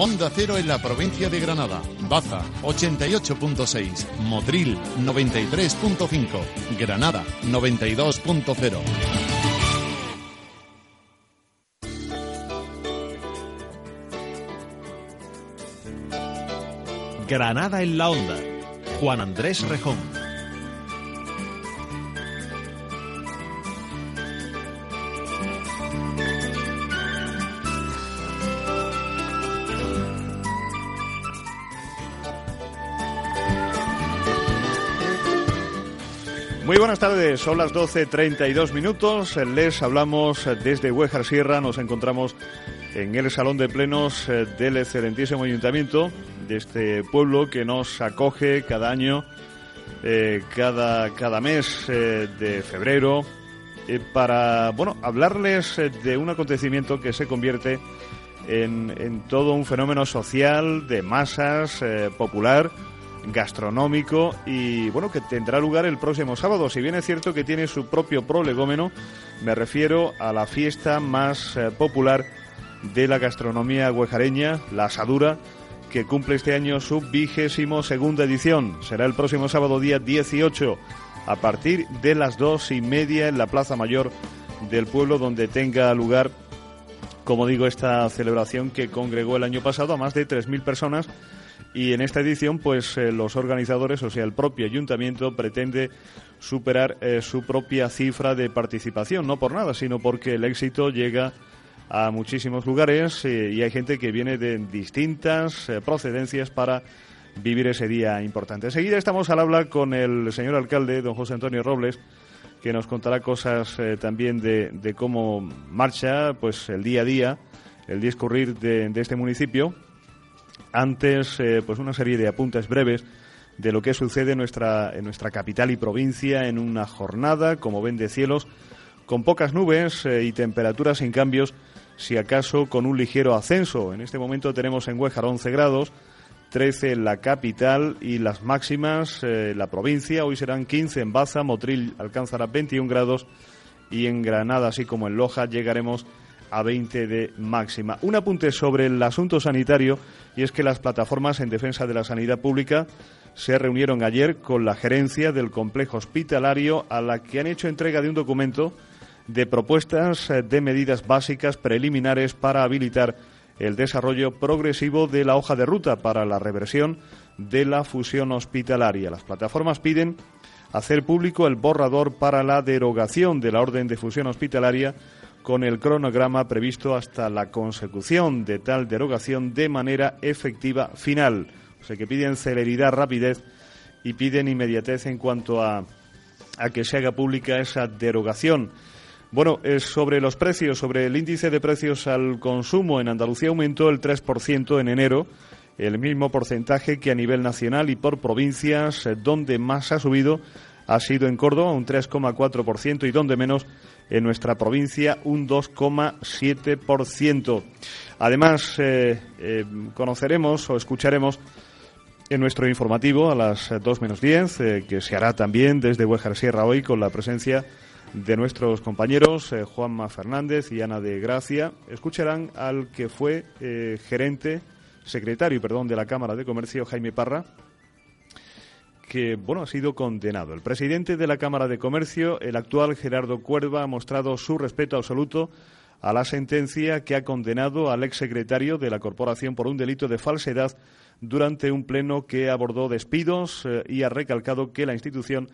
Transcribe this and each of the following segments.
Onda Cero en la provincia de Granada. Baza 88.6. Motril 93.5. Granada 92.0. Granada en la Onda. Juan Andrés Rejón. Muy buenas tardes, son las 12.32 minutos. Les hablamos desde Huejar Sierra, nos encontramos en el Salón de Plenos eh, del excelentísimo Ayuntamiento de este pueblo que nos acoge cada año, eh, cada, cada mes eh, de febrero, para bueno, hablarles de un acontecimiento que se convierte en, en todo un fenómeno social, de masas, popular gastronómico y bueno que tendrá lugar el próximo sábado. Si bien es cierto que tiene su propio prolegómeno, me refiero a la fiesta más eh, popular de la gastronomía huejareña, la asadura, que cumple este año su vigésimo segunda edición. Será el próximo sábado día 18 a partir de las dos y media en la Plaza Mayor del pueblo donde tenga lugar como digo, esta celebración que congregó el año pasado a más de 3.000 personas y en esta edición, pues eh, los organizadores, o sea, el propio ayuntamiento, pretende superar eh, su propia cifra de participación, no por nada, sino porque el éxito llega a muchísimos lugares eh, y hay gente que viene de distintas procedencias para vivir ese día importante. Enseguida estamos al habla con el señor alcalde, don José Antonio Robles, que nos contará cosas también de, de, cómo marcha pues el día a día, el discurrir de, de este municipio antes, eh, pues una serie de apuntes breves de lo que sucede en nuestra, en nuestra capital y provincia en una jornada, como ven, de cielos con pocas nubes eh, y temperaturas sin cambios, si acaso con un ligero ascenso. En este momento tenemos en Huejar 11 grados, 13 en la capital y las máximas eh, la provincia. Hoy serán 15 en Baza, Motril alcanzará 21 grados y en Granada, así como en Loja, llegaremos a 20 de máxima. Un apunte sobre el asunto sanitario y es que las plataformas en defensa de la sanidad pública se reunieron ayer con la gerencia del complejo hospitalario a la que han hecho entrega de un documento de propuestas eh, de medidas básicas preliminares para habilitar el desarrollo progresivo de la hoja de ruta para la reversión de la fusión hospitalaria. Las plataformas piden hacer público el borrador para la derogación de la orden de fusión hospitalaria con el cronograma previsto hasta la consecución de tal derogación de manera efectiva final. O sea que piden celeridad, rapidez y piden inmediatez en cuanto a, a que se haga pública esa derogación. Bueno, es sobre los precios, sobre el índice de precios al consumo en Andalucía aumentó el 3% en enero, el mismo porcentaje que a nivel nacional y por provincias, eh, donde más ha subido ha sido en Córdoba un 3,4% y donde menos en nuestra provincia un 2,7%. Además, eh, eh, conoceremos o escucharemos en nuestro informativo a las 2 menos 10, eh, que se hará también desde Huejar Sierra hoy con la presencia de nuestros compañeros Juanma Fernández y Ana de Gracia. Escucharán al que fue gerente, secretario, perdón, de la Cámara de Comercio, Jaime Parra, que bueno ha sido condenado. El presidente de la Cámara de Comercio, el actual Gerardo Cuerva, ha mostrado su respeto absoluto a la sentencia que ha condenado al exsecretario de la corporación por un delito de falsedad durante un pleno que abordó despidos eh, y ha recalcado que la institución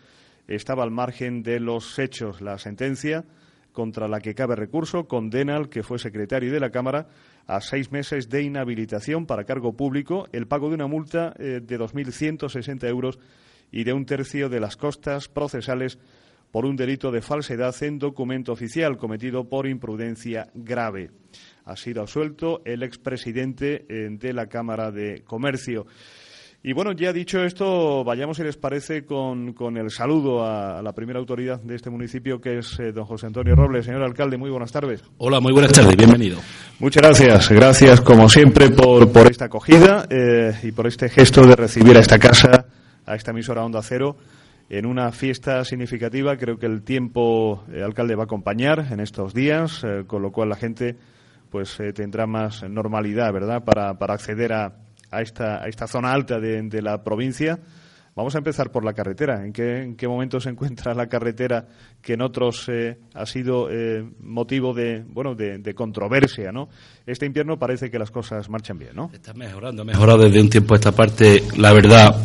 estaba al margen de los hechos. La sentencia contra la que cabe recurso condena al que fue secretario de la Cámara a seis meses de inhabilitación para cargo público, el pago de una multa eh, de 2.160 euros y de un tercio de las costas procesales por un delito de falsedad en documento oficial cometido por imprudencia grave. Ha sido absuelto el expresidente eh, de la Cámara de Comercio. Y bueno, ya dicho esto, vayamos, si les parece, con, el saludo a, la primera autoridad de este municipio, que es eh, don José Antonio Robles. Señor alcalde, muy buenas tardes. Hola, muy buenas tardes, bienvenido. Muchas gracias, gracias como siempre por, por esta acogida eh, y por este gesto de recibir a esta casa a esta emisora Onda Cero en una fiesta significativa. Creo que el tiempo, eh, alcalde, va a acompañar en estos días, eh, con lo cual la gente pues tendrá más normalidad, ¿verdad?, para, para acceder a, a, esta, a esta zona alta de, de la provincia. Vamos a empezar por la carretera. ¿En qué, en qué momento se encuentra la carretera que en otros eh, ha sido eh, motivo de, bueno, de, controversia, ¿no? Este invierno parece que las cosas marchan bien, ¿no? Está mejorando, ha mejorado desde un tiempo a esta parte. La verdad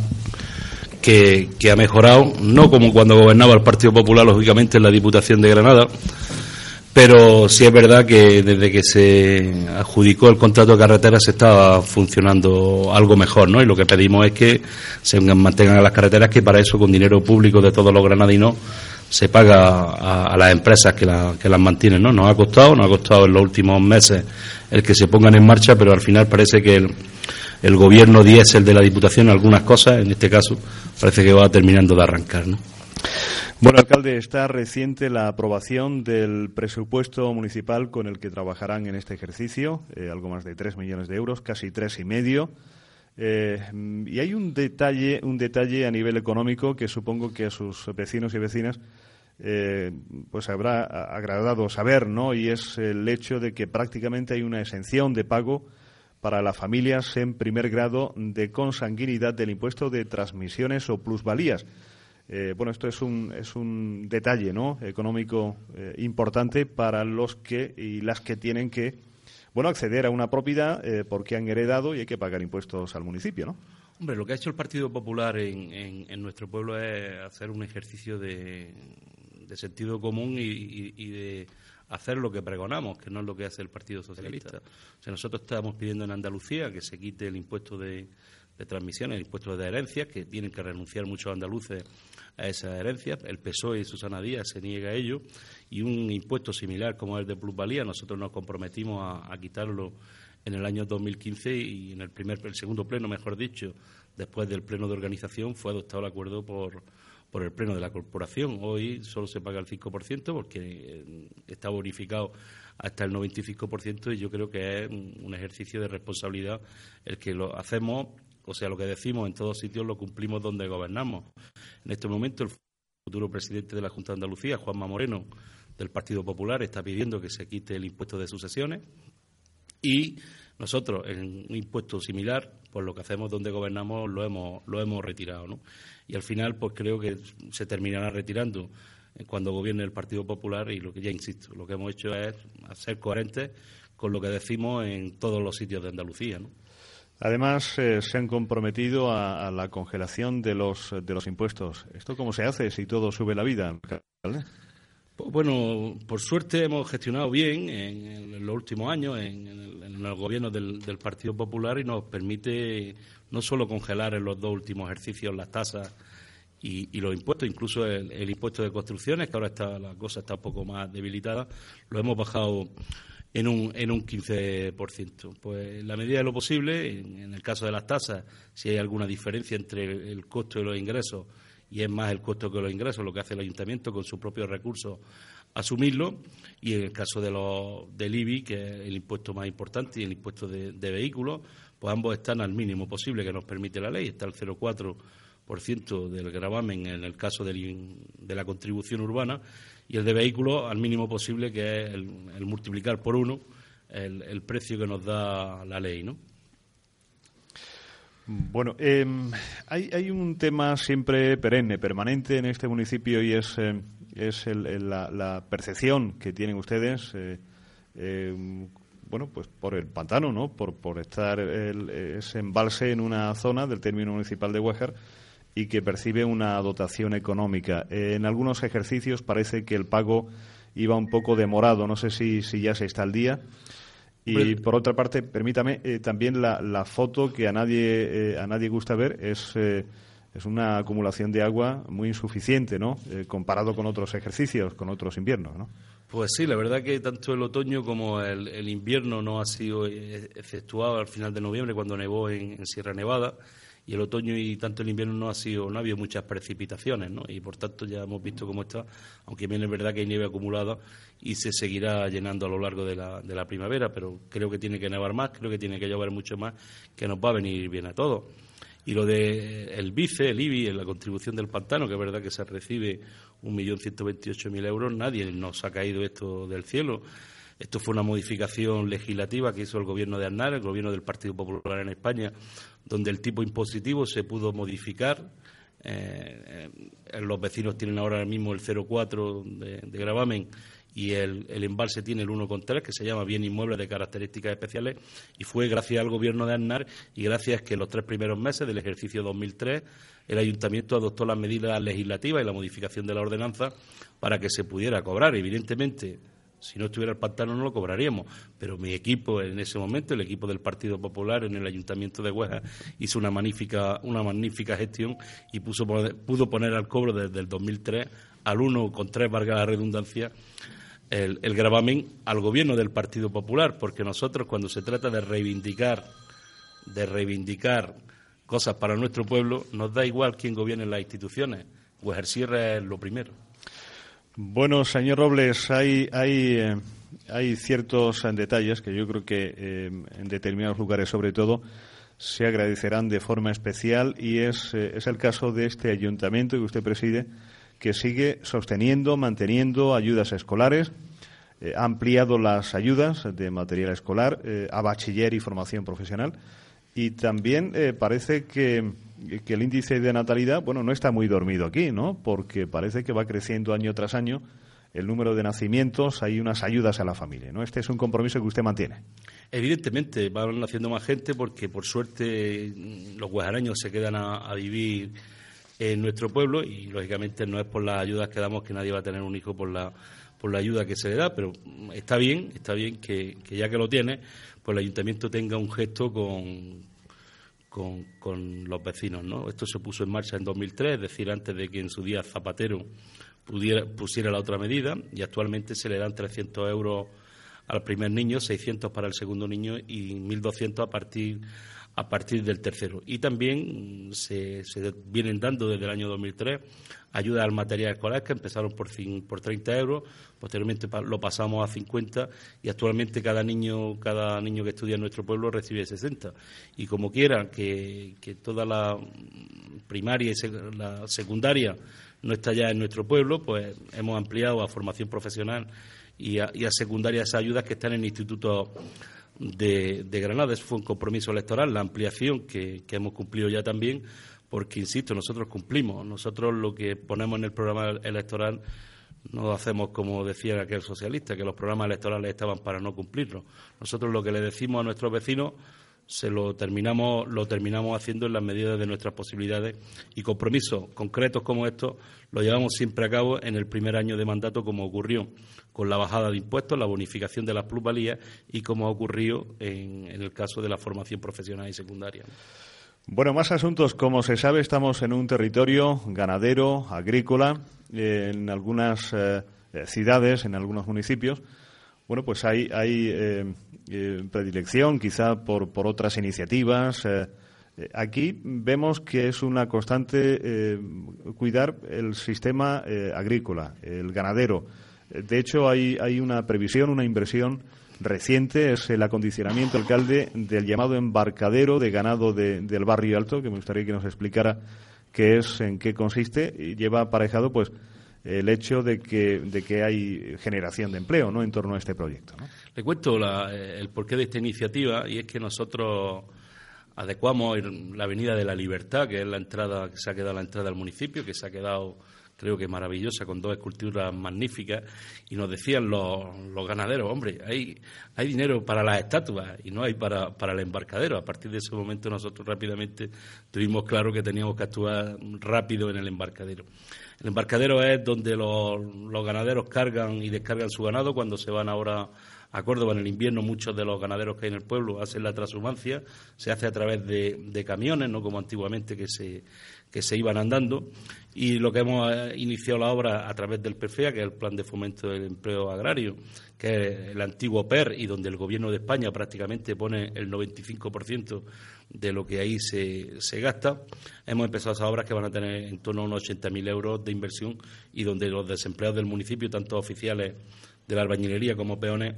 que, que ha mejorado, no como cuando gobernaba el Partido Popular, lógicamente, en la Diputación de Granada, pero sí es verdad que desde que se adjudicó el contrato de carretera se estaba funcionando algo mejor, ¿no? Y lo que pedimos es que se mantengan las carreteras, que para eso con dinero público de todos los granadinos se paga a, las empresas que, que, las mantienen, ¿no? Nos ha costado, nos ha costado en los últimos meses el que se pongan en marcha, pero al final parece que el, el gobierno diésel de la Diputación, algunas cosas, en este caso, parece que va terminando de arrancar, ¿no? Bueno, alcalde, está reciente la aprobación del presupuesto municipal con el que trabajarán en este ejercicio, eh, algo más de tres millones de euros, casi tres y medio. Eh, y hay un detalle, un detalle a nivel económico que supongo que a sus vecinos y vecinas eh, pues habrá agradado saber, ¿no? Y es el hecho de que prácticamente hay una exención de pago para las familias en primer grado de consanguinidad del impuesto de transmisiones o plusvalías. Eh, bueno, esto es un, es un detalle ¿no? económico eh, importante para los que y las que tienen que bueno, acceder a una propiedad eh, porque han heredado y hay que pagar impuestos al municipio, ¿no? Hombre, lo que ha hecho el Partido Popular en, en, nuestro pueblo es hacer un ejercicio de, de sentido común y, de hacer lo que pregonamos, que no es lo que hace el Partido Socialista. O sea, nosotros estamos pidiendo en Andalucía que se quite el impuesto de, de transmisiones, el impuesto de herencias, que tienen que renunciar muchos andaluces a esas herencias. El PSOE y Susana Díaz se niega a ello. Y un impuesto similar como el de plusvalía, nosotros nos comprometimos a, quitarlo en el año 2015 y en el, primer, el segundo pleno, mejor dicho, después del pleno de organización, fue adoptado el acuerdo por, por el pleno de la corporación. Hoy solo se paga el 5% porque eh, está bonificado hasta el 95% y yo creo que es un ejercicio de responsabilidad el que lo hacemos o sea, lo que decimos en todos sitios lo cumplimos donde gobernamos. En este momento, el futuro presidente de la Junta de Andalucía, Juanma Moreno, del Partido Popular, está pidiendo que se quite el impuesto de sucesiones y nosotros, en un impuesto similar, pues lo que hacemos donde gobernamos lo hemos, lo hemos retirado. ¿no? Y al final, pues creo que se terminará retirando cuando gobierne el Partido Popular y lo que ya insisto, lo que hemos hecho es ser coherentes con lo que decimos en todos los sitios de Andalucía. ¿no? Además, eh, se han comprometido a, la congelación de los, de los impuestos. ¿Esto cómo se hace si todo sube la vida, Bueno, por suerte hemos gestionado bien en, los últimos años en, en el gobierno del, Partido Popular y nos permite no solo congelar en los dos últimos ejercicios las tasas y, los impuestos, incluso el, el, impuesto de construcciones, que ahora está la cosa está un poco más debilitada, lo hemos bajado en un, en un 15%. Pues en la medida de lo posible, en, el caso de las tasas, si hay alguna diferencia entre el, costo y los ingresos, y es más el costo que los ingresos, lo que hace el ayuntamiento con sus propios recursos, asumirlo. Y en el caso de los, del IBI, que es el impuesto más importante, y el impuesto de, vehículos, pues ambos están al mínimo posible que nos permite la ley. Está el 0,4% del gravamen en el caso del, de la contribución urbana y el de vehículos al mínimo posible, que es el, multiplicar por uno el, precio que nos da la ley, ¿no? Bueno, em, hay, hay, un tema siempre perenne, permanente en este municipio y es, em, es la, percepción que tienen ustedes, eh, em, bueno, pues por el pantano, ¿no? Por, por estar ese embalse en una zona del término municipal de Huejar y que percibe una dotación económica. en algunos ejercicios parece que el pago iba un poco demorado. No sé si, si ya se está al día. Y por otra parte, permítame, eh, también la, la, foto que a nadie, eh, a nadie gusta ver es, eh, es una acumulación de agua muy insuficiente, ¿no? comparado con otros ejercicios, con otros inviernos, ¿no? Pues sí, la verdad que tanto el otoño como el, el invierno no ha sido efectuado al final de noviembre cuando nevó en Sierra Nevada y el otoño y tanto el invierno no ha sido no ha habido muchas precipitaciones ¿no? y por tanto ya hemos visto cómo está aunque bien es verdad que hay nieve acumulada y se seguirá llenando a lo largo de la, de la primavera pero creo que tiene que nevar más creo que tiene que llover mucho más que nos va a venir bien a todos y lo de el BICE, el IBI, la contribución del pantano, que es verdad que se recibe un millón ciento veintiocho mil euros, nadie nos ha caído esto del cielo. Esto fue una modificación legislativa que hizo el gobierno de Aznar, el gobierno del Partido Popular en España, donde el tipo impositivo se pudo modificar. Eh, eh, los vecinos tienen ahora mismo el 0,4 de, de gravamen y el, embalse tiene el 1,3 que se llama bien inmueble de características especiales y fue gracias al gobierno de Aznar y gracias que los tres primeros meses del ejercicio 2003 el ayuntamiento adoptó las medidas legislativas y la modificación de la ordenanza para que se pudiera cobrar. Evidentemente, si no estuviera el pantano no lo cobraríamos, pero mi equipo en ese momento, el equipo del Partido Popular en el Ayuntamiento de Hueja, hizo una magnífica, una magnífica gestión y pudo poner al cobro desde el 2003 al 1,3, valga la redundancia, el, gravamen al gobierno del Partido Popular, porque nosotros cuando se trata de reivindicar, de reivindicar cosas para nuestro pueblo, nos da igual quién gobierne las instituciones. Pues Sierra es lo primero. Bueno, señor Robles, hay, eh, ciertos detalles que yo creo que eh, en determinados lugares, sobre todo, se agradecerán de forma especial y es, eh, el caso de este ayuntamiento que usted preside, que sigue sosteniendo, manteniendo ayudas escolares, ha ampliado las ayudas de material escolar a bachiller y formación profesional y también eh, parece que, el índice de natalidad, bueno, no está muy dormido aquí, ¿no? Porque parece que va creciendo año tras año el número de nacimientos, hay unas ayudas a la familia, ¿no? Este es un compromiso que usted mantiene. Evidentemente, van naciendo más gente porque, por suerte, los guajaraños se quedan a, vivir en nuestro pueblo y, lógicamente, no es por las ayudas que damos que nadie va a tener un hijo por la, por la ayuda que se le da, pero está bien, está bien que, que ya que lo tiene, pues el ayuntamiento tenga un gesto con, con, los vecinos. ¿no? Esto se puso en marcha en 2003, es decir, antes de que en su día Zapatero pusiera la otra medida, y actualmente se le dan 300 euros al primer niño, 600 para el segundo niño y 1.200 a partir a partir del tercero. Y también se vienen dando desde el año 2003 ayuda al material escolar que empezaron por, por 30 euros, posteriormente lo pasamos a 50 y actualmente cada niño, cada niño que estudia en nuestro pueblo recibe 60. Y como quiera que, toda la primaria y la secundaria no está ya en nuestro pueblo, pues hemos ampliado a formación profesional y a, secundaria esas ayudas que están en el Instituto de, Granada. Eso fue un compromiso electoral, la ampliación que hemos cumplido ya también porque, insisto, nosotros cumplimos. Nosotros lo que ponemos en el programa electoral no hacemos como decía aquel socialista, que los programas electorales estaban para no cumplirlos. Nosotros lo que le decimos a nuestros vecinos se lo terminamos, lo terminamos haciendo en las medidas de nuestras posibilidades y compromisos concretos como estos los llevamos siempre a cabo en el primer año de mandato, como ocurrió con la bajada de impuestos, la bonificación de las plusvalías y como ha ocurrido en el caso de la formación profesional y secundaria. Bueno, más asuntos. Como se sabe, estamos en un territorio ganadero, agrícola, en algunas eh, ciudades, en algunos municipios. Bueno, pues hay, hay eh, eh, predilección quizá por, por otras iniciativas. aquí vemos que es una constante cuidar el sistema agrícola, el ganadero. De hecho, hay, hay una previsión, una inversión reciente es el acondicionamiento, alcalde, del llamado embarcadero de ganado del barrio alto, que me gustaría que nos explicara qué es, en qué consiste, y lleva aparejado pues el hecho de que, de que hay generación de empleo ¿no? en torno a este proyecto. Le cuento el porqué de esta iniciativa y es que nosotros adecuamos la Avenida de la Libertad, que es la entrada que se ha quedado la entrada al municipio, que se ha quedado creo que maravillosa, con dos esculturas magníficas, y nos decían los, ganaderos, hombre, hay, hay dinero para las estatuas y no hay para, para el embarcadero. A partir de ese momento nosotros rápidamente tuvimos claro que teníamos que actuar rápido en el embarcadero. El embarcadero es donde los, los ganaderos cargan y descargan su ganado cuando se van ahora a Córdoba en el invierno muchos de los ganaderos que hay en el pueblo hacen la transhumancia, se hace a través de, de camiones, no como antiguamente que se, que se iban andando y lo que hemos eh, iniciado la obra a través del PFEA, que es el Plan de Fomento del Empleo Agrario, que es el antiguo PER y donde el Gobierno de España prácticamente pone el 95% de lo que ahí se, se gasta. Hemos empezado esas obras que van a tener en torno a unos 80.000 euros de inversión y donde los desempleados del municipio, tanto oficiales de la albañilería como peones,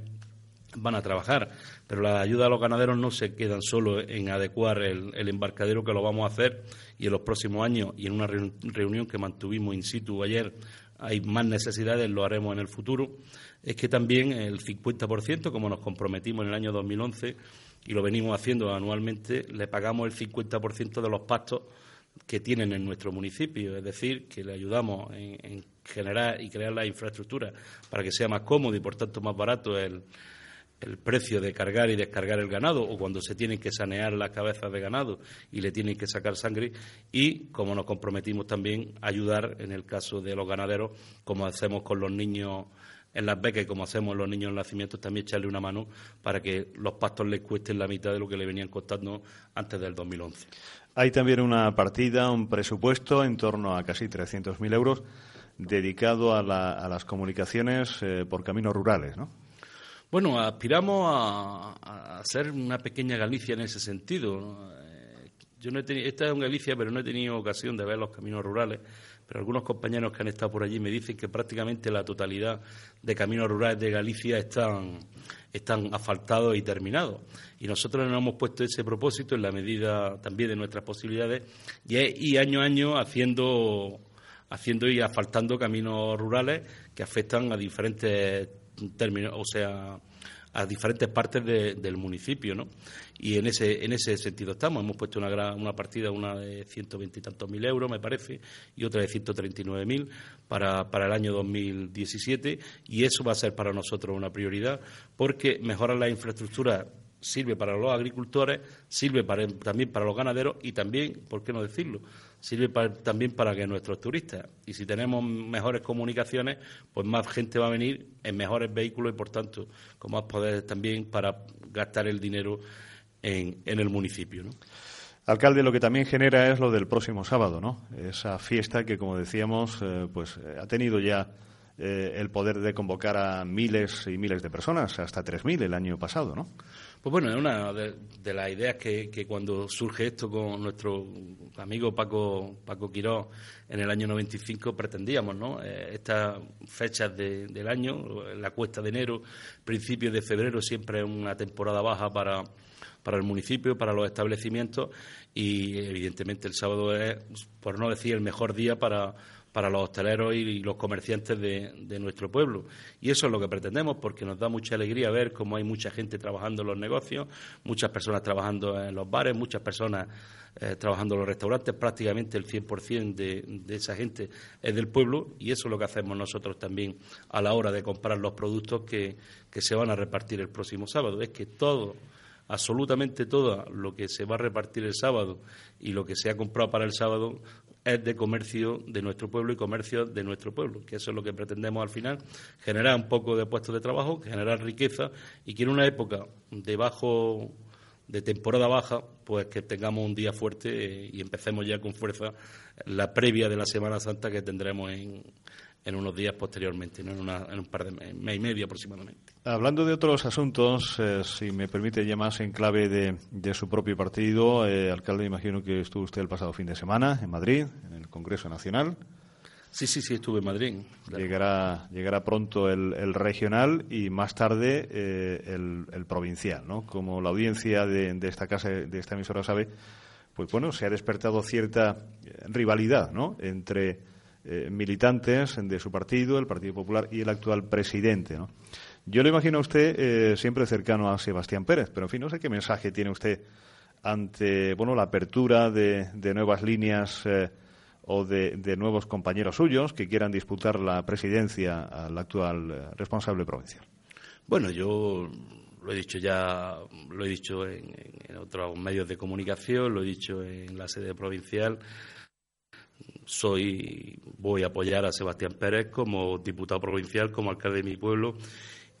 van a trabajar. Pero las ayudas a los ganaderos no se quedan solo en adecuar el, embarcadero, que lo vamos a hacer, y en los próximos años, y en una reunión que mantuvimos in situ ayer hay más necesidades, lo haremos en el futuro, es que también el 50%, como nos comprometimos en el año 2011 y lo venimos haciendo anualmente, le pagamos el 50% de los pastos que tienen en nuestro municipio, es decir, que le ayudamos en, generar y crear la infraestructura para que sea más cómodo y, por tanto, más barato el, el precio de cargar y descargar el ganado o cuando se tienen que sanear las cabezas de ganado y le tienen que sacar sangre y como nos comprometimos también ayudar en el caso de los ganaderos como hacemos con los niños en las becas y como hacemos los niños en nacimientos también echarle una mano para que los pastos les cuesten la mitad de lo que le venían costando antes del 2011. Hay también una partida, un presupuesto en torno a casi 300.000 euros dedicado a, las comunicaciones eh, por caminos rurales, ¿no? Bueno, aspiramos a, ser una pequeña Galicia en ese sentido. Eh, yo no he tenido, esta es una Galicia, pero no he tenido ocasión de ver los caminos rurales. Pero algunos compañeros que han estado por allí me dicen que prácticamente la totalidad de caminos rurales de Galicia están, están asfaltados y terminados. Y nosotros nos hemos puesto ese propósito en la medida también de nuestras posibilidades y, y año a año haciendo, haciendo y asfaltando caminos rurales que afectan a diferentes términos, o sea, a diferentes partes del municipio, ¿no? Y en ese, en ese sentido estamos. Hemos puesto una, una partida, una de ciento y tantos mil euros, me parece, y otra de 139 mil para, para el año 2017, y eso va a ser para nosotros una prioridad, porque mejorar la infraestructura sirve para los agricultores, sirve también para los ganaderos y también, ¿por qué no decirlo?, sirve también para que nuestros turistas, y si tenemos mejores comunicaciones, pues más gente va a venir en mejores vehículos y, por tanto, con más poder también para gastar el dinero en, el municipio. Alcalde, lo que también genera es lo del próximo sábado, ¿no? Esa fiesta que, como decíamos, eh, pues eh, ha tenido ya eh, el poder de convocar a miles y miles de personas, hasta 3.000 el año pasado, ¿no? Pues bueno, es una de, las ideas que, cuando surge esto con nuestro amigo Paco, Paco Quiró en el año 95 pretendíamos, ¿no? Eh, estas fechas del año, la cuesta de enero, principios de febrero, siempre es una temporada baja para, para el municipio, para los establecimientos y evidentemente el sábado es, por no decir el mejor día para para los hosteleros y los comerciantes de, nuestro pueblo. Y eso es lo que pretendemos, porque nos da mucha alegría ver cómo hay mucha gente trabajando en los negocios, muchas personas trabajando en los bares, muchas personas eh, trabajando en los restaurantes, prácticamente el 100% de, de esa gente es del pueblo y eso es lo que hacemos nosotros también a la hora de comprar los productos que, que se van a repartir el próximo sábado. Es que todo absolutamente todo lo que se va a repartir el sábado y lo que se ha comprado para el sábado es de comercio de nuestro pueblo y comercio de nuestro pueblo, que eso es lo que pretendemos al final, generar un poco de puestos de trabajo, generar riqueza y que en una época de bajo de temporada baja, pues que tengamos un día fuerte eh, y empecemos ya con fuerza la previa de la Semana Santa que tendremos en, en unos días posteriormente, en, un par de mes y medio aproximadamente. Hablando de otros asuntos, eh, si me permite ya más en clave de, su propio partido, eh, alcalde, imagino que estuvo usted el pasado fin de semana en Madrid, en el Congreso Nacional. Sí, sí, sí, estuve en Madrid. Llegará, llegará pronto el, regional y más tarde eh, el, provincial, ¿no? Como la audiencia de, de, esta casa, de esta emisora sabe, pues bueno, se ha despertado cierta rivalidad, ¿no? Entre eh, militantes de su partido, el Partido Popular, y el actual presidente. Yo le imagino a usted eh, siempre cercano a Sebastián Pérez, pero en fin, no sé qué mensaje tiene usted ante bueno, la apertura de, nuevas líneas eh, o de, nuevos compañeros suyos que quieran disputar la presidencia al actual responsable provincial. Bueno, yo lo he dicho ya, lo he dicho en, otros medios de comunicación, lo he dicho en la sede provincial soy, voy a apoyar a Sebastián Pérez como diputado provincial, como alcalde de mi pueblo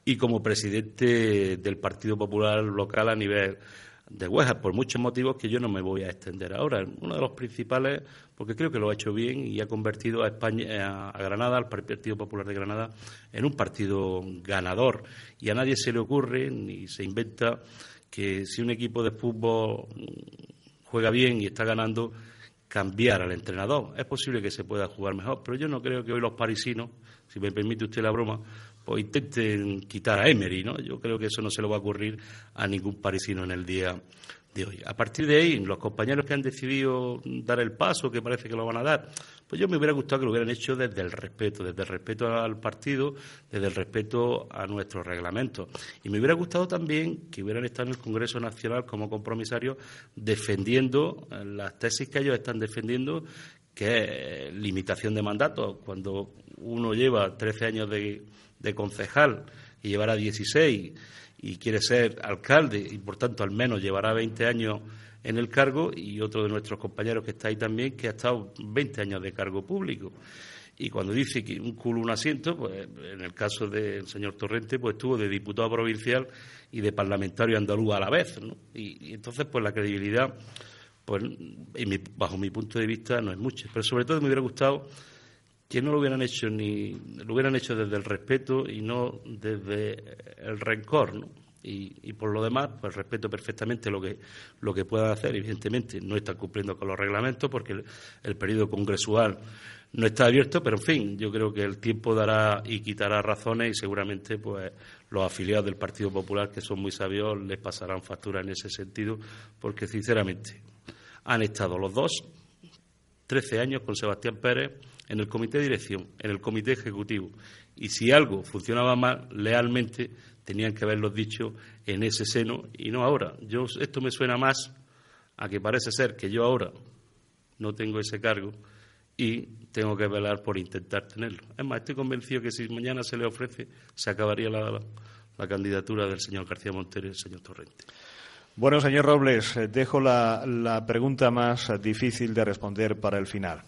y como presidente del Partido Popular local a nivel de Huejas, por muchos motivos que yo no me voy a extender ahora. Uno de los principales, porque creo que lo ha hecho bien y ha convertido a España, a Granada, al Partido Popular de Granada, en un partido ganador. Y a nadie se le ocurre ni se inventa que si un equipo de fútbol juega bien y está ganando, cambiar al entrenador. Es posible que se pueda jugar mejor, pero yo no creo que hoy los parisinos, si me permite usted la broma, pues intenten quitar a Emery, ¿no? Yo creo que eso no se le va a ocurrir a ningún parisino en el día de hoy. A partir de ahí, los compañeros que han decidido dar el paso, que parece que lo van a dar, pues yo me hubiera gustado que lo hubieran hecho desde el respeto, desde el respeto al partido, desde el respeto a nuestros reglamentos. Y me hubiera gustado también que hubieran estado en el Congreso Nacional como compromisarios defendiendo eh, las tesis que ellos están defendiendo, que es limitación de mandato. Cuando uno lleva 13 años de, de concejal y llevará 16 y quiere ser alcalde y por tanto al menos llevará 20 años en el cargo y otro de nuestros compañeros que está ahí también que ha estado 20 años de cargo público. Y cuando dice que un culo un asiento, pues en el caso del señor Torrente, pues estuvo de diputado provincial y de parlamentario andaluz a la vez. Y, entonces, pues la credibilidad, pues bajo mi punto de vista, no es mucha. Pero sobre todo me hubiera gustado que no lo hubieran hecho ni lo hubieran hecho desde el respeto y no desde el rencor, ¿no? Y, por lo demás, pues respeto perfectamente lo que lo que puedan hacer. Evidentemente, no están cumpliendo con los reglamentos porque el, periodo congresual no está abierto, pero en fin, yo creo que el tiempo dará y quitará razones y seguramente, pues los afiliados del Partido Popular, que son muy sabios, les pasarán factura en ese sentido, porque sinceramente han estado los dos 13 años con Sebastián Pérez en el comité de dirección, en el comité ejecutivo. Y si algo funcionaba mal, lealmente tenían que haberlo dicho en ese seno y no ahora. Yo, esto me suena más a que parece ser que yo ahora no tengo ese cargo y tengo que velar por intentar tenerlo. Es más, estoy convencido que si mañana se le ofrece, se acabaría la, candidatura del señor García Montero y del señor Torrente. Bueno, señor Robles, eh, dejo la pregunta más difícil de responder para el final.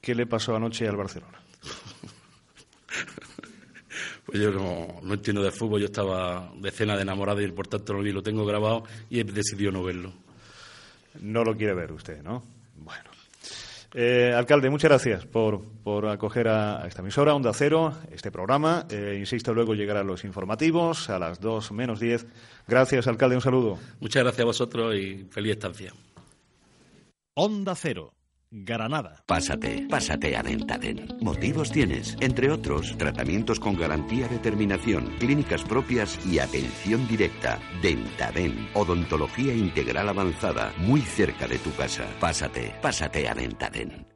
¿Qué le pasó anoche al Barcelona? Pues yo no, entiendo de fútbol, yo estaba de cena de enamorado y por tanto lo vi, lo tengo grabado y he decidido no verlo. No lo quiere ver usted, ¿no? Bueno. Eh, alcalde, muchas gracias por, acoger a, esta emisora, Onda Cero, este programa. Eh, insisto, luego llegarán los informativos a las 2 menos 10. Gracias, alcalde, un saludo. Muchas gracias a vosotros y feliz estancia. Onda Cero Granada. Pásate, pásate a Dentaden. Motivos tienes, entre otros, tratamientos con garantía de terminación, clínicas propias y atención directa. Dentaden, odontología integral avanzada, muy cerca de tu casa. Pásate, pásate a Dentaden.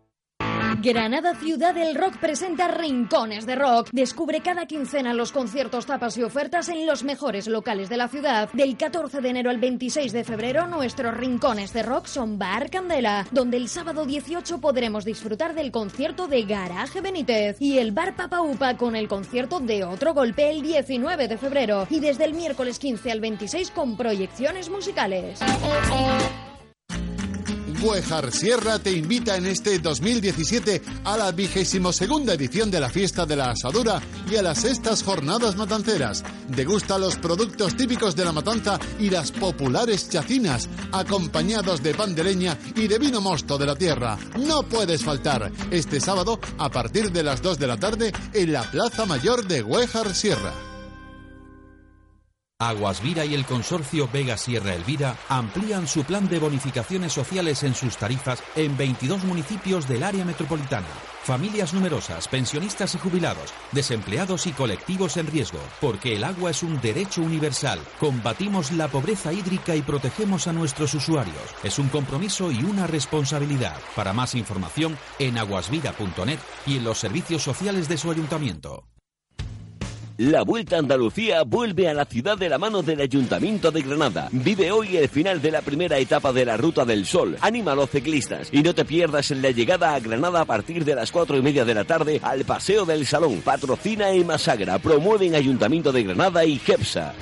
Granada Ciudad del Rock presenta Rincones de Rock. Descubre cada quincena los conciertos, tapas y ofertas en los mejores locales de la ciudad. Del 14 de enero al 26 de febrero, nuestros Rincones de Rock son Bar Candela, donde el sábado 18 podremos disfrutar del concierto de Garaje Benítez y el Bar Papaupa con el concierto de Otro Golpe el 19 de febrero y desde el miércoles 15 al 26 con proyecciones musicales. Buejar Sierra te invita en este 2017 a la vigésimo segunda edición de la fiesta de la asadura y a las sextas jornadas matanceras. Degusta los productos típicos de la matanza y las populares chacinas, acompañados de pan de leña y de vino mosto de la tierra. No puedes faltar este sábado a partir de las 2 de la tarde en la Plaza Mayor de Huejar Sierra. Aguas Vira y el consorcio Vega Sierra Elvira amplían su plan de bonificaciones sociales en sus tarifas en 22 municipios del área metropolitana. Familias numerosas, pensionistas y jubilados, desempleados y colectivos en riesgo, porque el agua es un derecho universal. Combatimos la pobreza hídrica y protegemos a nuestros usuarios. Es un compromiso y una responsabilidad. Para más información en aguasvira.net y en los servicios sociales de su ayuntamiento. La Vuelta a Andalucía vuelve a la ciudad de la mano del Ayuntamiento de Granada. Vive hoy el final de la primera etapa de la Ruta del Sol. Anima a los ciclistas y no te pierdas en la llegada a Granada a partir de las cuatro y media de la tarde al Paseo del Salón. Patrocina y Masagra. Promueven Ayuntamiento de Granada y GEPSA.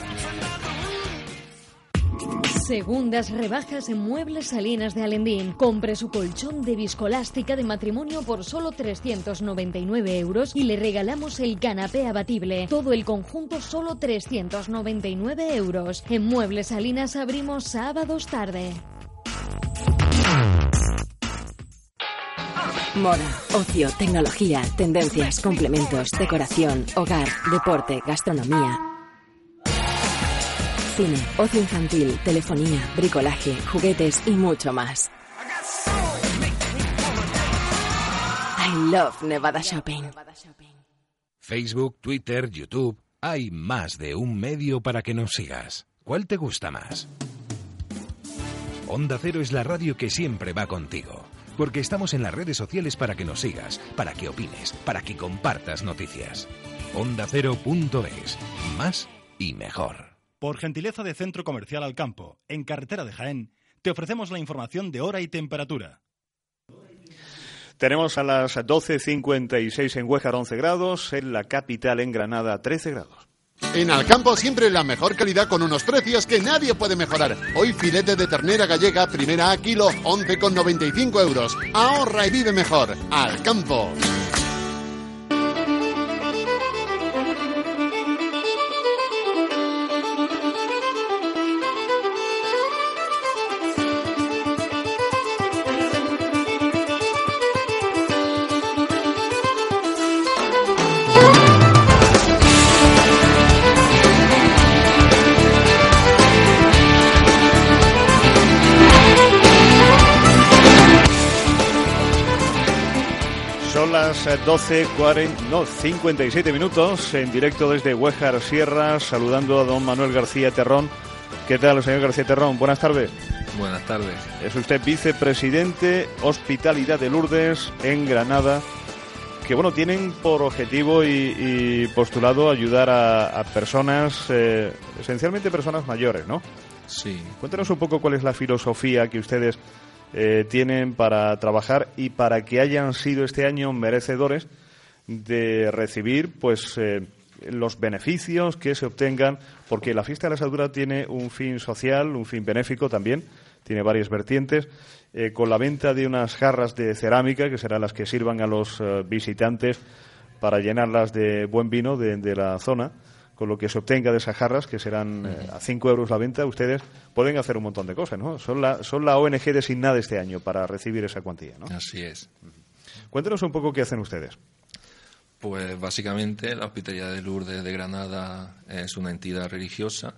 Segundas rebajas en Muebles Salinas de Alendín. Compre su colchón de viscolástica de matrimonio por solo 399 euros y le regalamos el canapé abatible. Todo el conjunto solo 399 euros. En Muebles Salinas abrimos sábados tarde. Moda, ocio, tecnología, tendencias, complementos, decoración, hogar, deporte, gastronomía cine, ocio infantil, telefonía, bricolaje, juguetes y mucho más. I love Nevada Shopping. Facebook, Twitter, YouTube. Hay más de un medio para que nos sigas. ¿Cuál te gusta más? Onda Cero es la radio que siempre va contigo. Porque estamos en las redes sociales para que nos sigas, para que opines, para que compartas noticias. OndaCero.es. Más y mejor. Por gentileza de Centro Comercial Al Campo, en carretera de Jaén, te ofrecemos la información de hora y temperatura. Tenemos a las 12.56 en Huejar 11 grados, en la capital en Granada 13 grados. En Alcampo siempre la mejor calidad con unos precios que nadie puede mejorar. Hoy filete de ternera gallega primera a kilo 11,95 euros. Ahorra y vive mejor. Alcampo. 12, 40, no, 57 minutos en directo desde Huejar Sierra, saludando a don Manuel García Terrón. ¿Qué tal, señor García Terrón? Buenas tardes. Buenas tardes. Es usted vicepresidente Hospitalidad de Lourdes en Granada, que bueno, tienen por objetivo y, postulado ayudar a, personas, eh, esencialmente personas mayores, ¿no? Sí. Cuéntanos un poco cuál es la filosofía que ustedes eh, tienen para trabajar y para que hayan sido este año merecedores de recibir pues eh, los beneficios que se obtengan, porque la fiesta de la Asadura tiene un fin social, un fin benéfico también, tiene varias vertientes, eh, con la venta de unas jarras de cerámica, que serán las que sirvan a los visitantes para llenarlas de buen vino de la zona, con lo que se obtenga de esas jarras, que serán eh, a 5 euros la venta, ustedes pueden hacer un montón de cosas, ¿no? Son la, son la ONG designada este año para recibir esa cuantía, ¿no? Así es. Cuéntenos un poco qué hacen ustedes. Pues básicamente la Hospitalidad de Lourdes de Granada es una entidad religiosa,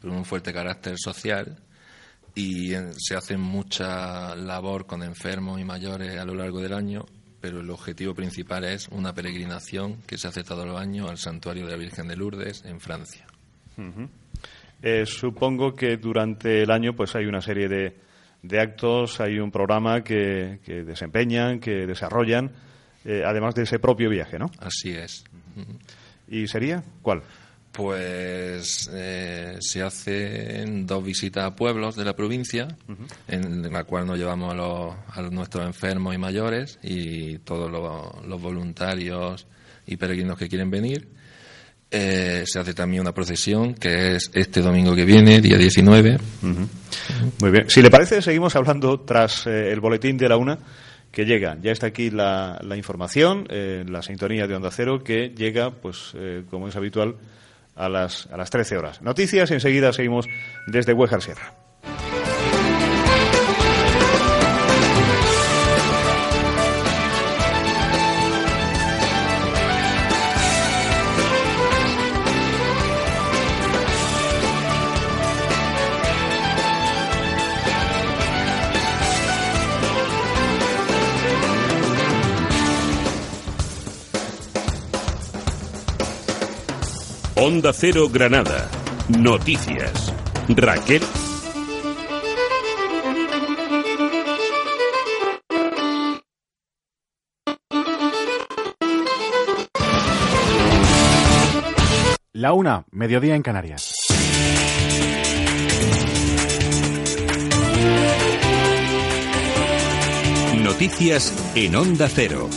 con un fuerte carácter social y eh, se hace mucha labor con enfermos y mayores a lo largo del año, pero el objetivo principal es una peregrinación que se hace todos los años al Santuario de la Virgen de Lourdes en Francia. Eh, supongo que durante el año pues hay una serie de, de actos, hay un programa que, que desempeñan, que desarrollan, eh, además de ese propio viaje, ¿no? Así es. ¿Y sería cuál? Pues eh, se hacen dos visitas a pueblos de la provincia, en la cual nos llevamos a, los, a nuestros enfermos y mayores y todos los, los voluntarios y peregrinos que quieren venir. Eh, se hace también una procesión que es este domingo que viene, día 19. Muy bien. Si le parece, seguimos hablando tras eh, el boletín de la una que llega. Ya está aquí la, la información, eh, la sintonía de Onda Cero, que llega, pues, eh, como es habitual, a las, a las 13 horas. Noticias, enseguida seguimos desde Huejar Sierra. Onda Cero Granada. Noticias. Raquel. La una, mediodía en Canarias. Noticias en Onda Cero.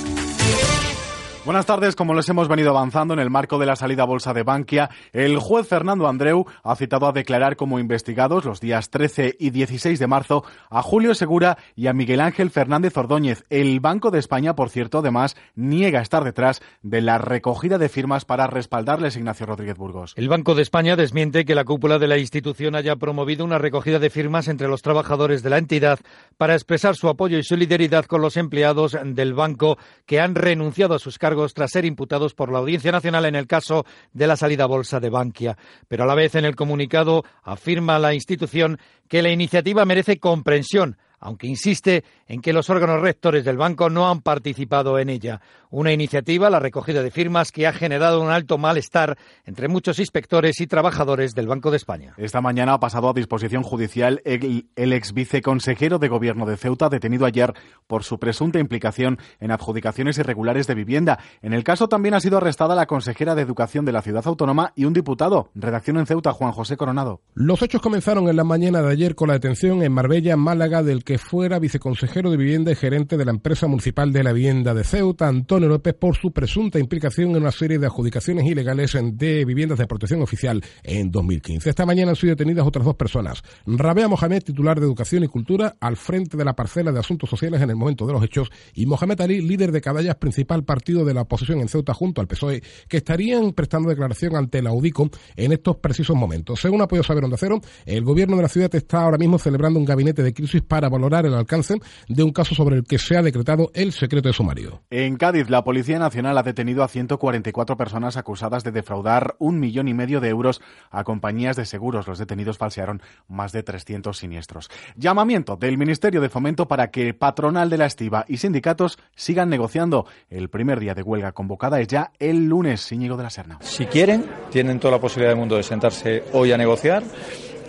Buenas tardes. Como les hemos venido avanzando en el marco de la salida a bolsa de Bankia, el juez Fernando Andreu ha citado a declarar como investigados los días 13 y 16 de marzo a Julio Segura y a Miguel Ángel Fernández Ordóñez. El Banco de España, por cierto, además niega estar detrás de la recogida de firmas para respaldarles Ignacio Rodríguez Burgos. El Banco de España desmiente que la cúpula de la institución haya promovido una recogida de firmas entre los trabajadores de la entidad para expresar su apoyo y solidaridad con los empleados del banco que han renunciado a sus cargos tras ser imputados por la Audiencia Nacional en el caso de la salida a bolsa de Bankia. Pero a la vez en el comunicado afirma la institución que la iniciativa merece comprensión, aunque insiste en que los órganos rectores del banco no han participado en ella. Una iniciativa, la recogida de firmas, que ha generado un alto malestar entre muchos inspectores y trabajadores del Banco de España. Esta mañana ha pasado a disposición judicial el, el ex viceconsejero de Gobierno de Ceuta, detenido ayer por su presunta implicación en adjudicaciones irregulares de vivienda. En el caso también ha sido arrestada la consejera de Educación de la ciudad autónoma y un diputado. Redacción en Ceuta, Juan José Coronado. Los hechos comenzaron en la mañana de ayer con la detención en Marbella, Málaga, del que fuera viceconsejero de vivienda y gerente de la empresa municipal de la vivienda de Ceuta, Antonio López, por su presunta implicación en una serie de adjudicaciones ilegales de viviendas de protección oficial en 2015. Esta mañana han sido detenidas otras dos personas. Rabea Mohamed, titular de Educación y Cultura, al frente de la parcela de Asuntos Sociales en el momento de los hechos, y Mohamed Ali, líder de Cadallas, principal partido de la oposición en Ceuta junto al PSOE, que estarían prestando declaración ante la UDICO en estos precisos momentos. Según ha podido saber Onda Cero, el gobierno de la ciudad está ahora mismo celebrando un gabinete de crisis para valorar el alcance de un caso sobre el que se ha decretado el secreto de sumario. En Cádiz, la Policía Nacional ha detenido a 144 personas acusadas de defraudar un millón y medio de euros a compañías de seguros. Los detenidos falsearon más de 300 siniestros. Llamamiento del Ministerio de Fomento para que patronal de la estiva y sindicatos sigan negociando. El primer día de huelga convocada es ya el lunes, Íñigo de la Serna. Si quieren, tienen toda la posibilidad del mundo de sentarse hoy a negociar.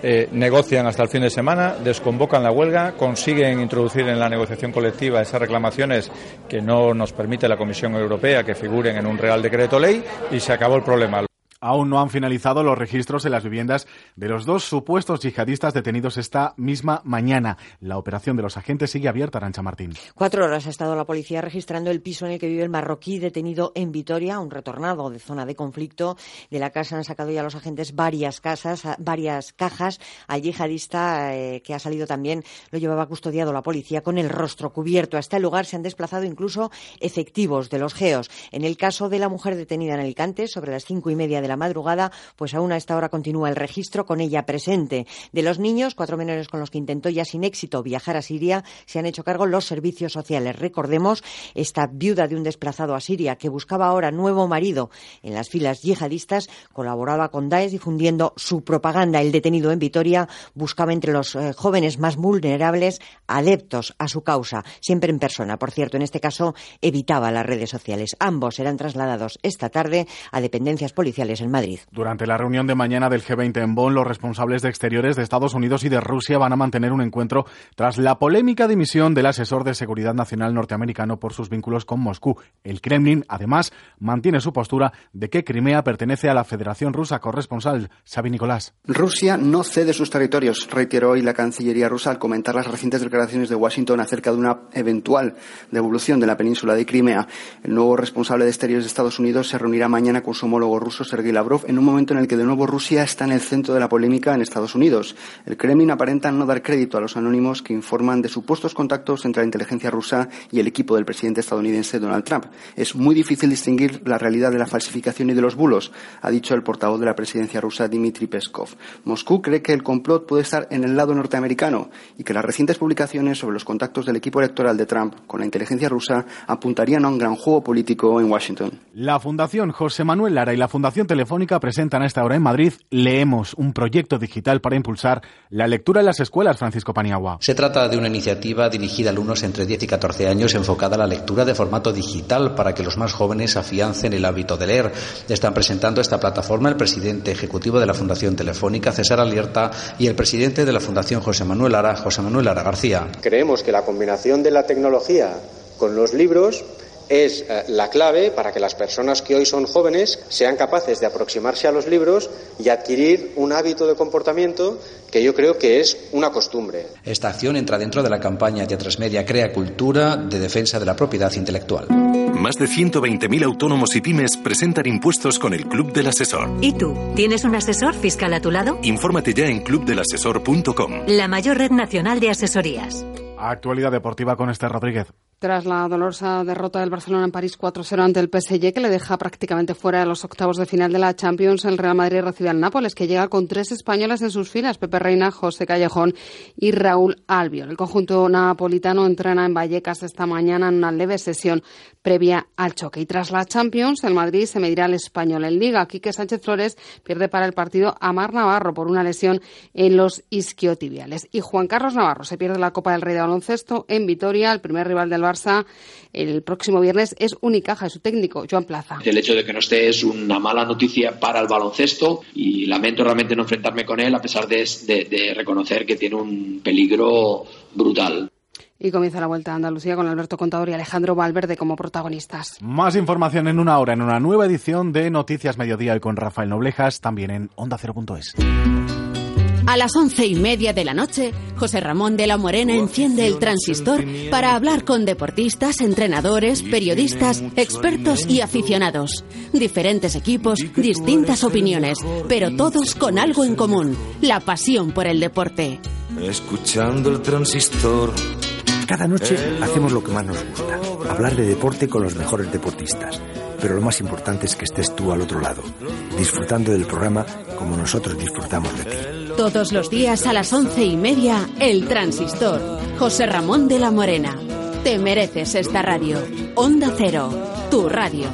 Eh, negocian hasta el fin de semana, desconvocan la huelga, consiguen introducir en la negociación colectiva esas reclamaciones que no nos permite la Comisión Europea que figuren en un Real Decreto Ley y se acabó el problema. Aún no han finalizado los registros en las viviendas de los dos supuestos yihadistas detenidos esta misma mañana. La operación de los agentes sigue abierta, Arancha Martín. Cuatro horas ha estado la policía registrando el piso en el que vive el marroquí detenido en Vitoria, un retornado de zona de conflicto. De la casa han sacado ya los agentes varias casas, varias cajas. Al yihadista eh, que ha salido también lo llevaba custodiado la policía con el rostro cubierto. Hasta el lugar se han desplazado incluso efectivos de los geos. En el caso de la mujer detenida en Alicante, sobre las cinco y media de la madrugada, pues aún a esta hora continúa el registro con ella presente. De los niños, cuatro menores con los que intentó ya sin éxito viajar a Siria, se han hecho cargo los servicios sociales. Recordemos, esta viuda de un desplazado a Siria que buscaba ahora nuevo marido en las filas yihadistas, colaboraba con Daesh difundiendo su propaganda. El detenido en Vitoria buscaba entre los eh, jóvenes más vulnerables adeptos a su causa, siempre en persona. Por cierto, en este caso evitaba las redes sociales. Ambos serán trasladados esta tarde a dependencias policiales en Madrid. Durante la reunión de mañana del G20 en Bonn, los responsables de exteriores de Estados Unidos y de Rusia van a mantener un encuentro tras la polémica dimisión del asesor de seguridad nacional norteamericano por sus vínculos con Moscú. El Kremlin, además, mantiene su postura de que Crimea pertenece a la Federación Rusa. Corresponsal, Xavi Nicolás. Rusia no cede sus territorios, reiteró hoy la Cancillería rusa al comentar las recientes declaraciones de Washington acerca de una eventual devolución de la península de Crimea. El nuevo responsable de exteriores de Estados Unidos se reunirá mañana con su homólogo ruso, Sergei Lavrov en un momento en el que de nuevo Rusia está en el centro de la polémica en Estados Unidos. El Kremlin aparenta no dar crédito a los anónimos que informan de supuestos contactos entre la inteligencia rusa y el equipo del presidente estadounidense Donald Trump. Es muy difícil distinguir la realidad de la falsificación y de los bulos, ha dicho el portavoz de la presidencia rusa Dmitry Peskov. Moscú cree que el complot puede estar en el lado norteamericano y que las recientes publicaciones sobre los contactos del equipo electoral de Trump con la inteligencia rusa apuntarían a un gran juego político en Washington. La Fundación José Manuel Lara y la Fundación Telefónica presentan a esta hora en Madrid Leemos, un proyecto digital para impulsar la lectura en las escuelas, Francisco Paniagua. Se trata de una iniciativa dirigida a alumnos entre 10 y 14 años enfocada a la lectura de formato digital para que los más jóvenes afiancen el hábito de leer. Están presentando esta plataforma el presidente ejecutivo de la Fundación Telefónica, César Alierta, y el presidente de la Fundación José Manuel Lara, José Manuel Lara García. Creemos que la combinación de la tecnología con los libros es eh, la clave para que las personas que hoy son jóvenes sean capaces de aproximarse a los libros y adquirir un hábito de comportamiento que yo creo que es una costumbre. Esta acción entra dentro de la campaña Teatros Media Crea Cultura de defensa de la propiedad intelectual. Más de 120.000 autónomos y pymes presentan impuestos con el Club del Asesor. ¿Y tú? ¿Tienes un asesor fiscal a tu lado? Infórmate ya en clubdelasesor.com. La mayor red nacional de asesorías. Actualidad deportiva con Esther Rodríguez. Tras la dolorosa derrota del Barcelona en París 4-0 ante el PSG, que le deja prácticamente fuera de los octavos de final de la Champions, el Real Madrid recibe al Nápoles, que llega con tres españoles en sus filas, Pepe Reina, José Callejón y Raúl Albiol. El conjunto napolitano entrena en Vallecas esta mañana en una leve sesión previa al choque. Y tras la Champions, el Madrid se medirá al español en Liga. Quique Sánchez Flores pierde para el partido a Mar Navarro por una lesión en los isquiotibiales. Y Juan Carlos Navarro se pierde la Copa del Rey de Baloncesto en Vitoria, el primer rival del Barça el próximo viernes es Unicaja, su técnico, Joan Plaza. El hecho de que no esté es una mala noticia para el baloncesto y lamento realmente no enfrentarme con él a pesar de, de reconocer que tiene un peligro brutal. Y comienza la vuelta a Andalucía con Alberto Contador y Alejandro Valverde como protagonistas. Más información en una hora en una nueva edición de Noticias Mediodía y con Rafael Noblejas, también en Onda Cero.es. A las once y media de la noche, José Ramón de la Morena enciende el transistor para hablar con deportistas, entrenadores, periodistas, expertos y aficionados. Diferentes equipos, distintas opiniones, pero todos con algo en común, la pasión por el deporte. Escuchando el transistor. Cada noche hacemos lo que más nos gusta, hablar de deporte con los mejores deportistas. Pero lo más importante es que estés tú al otro lado, disfrutando del programa como nosotros disfrutamos de ti. Todos los días a las once y media, El Transistor. José Ramón de la Morena. Te mereces esta radio. Onda Cero, tu radio.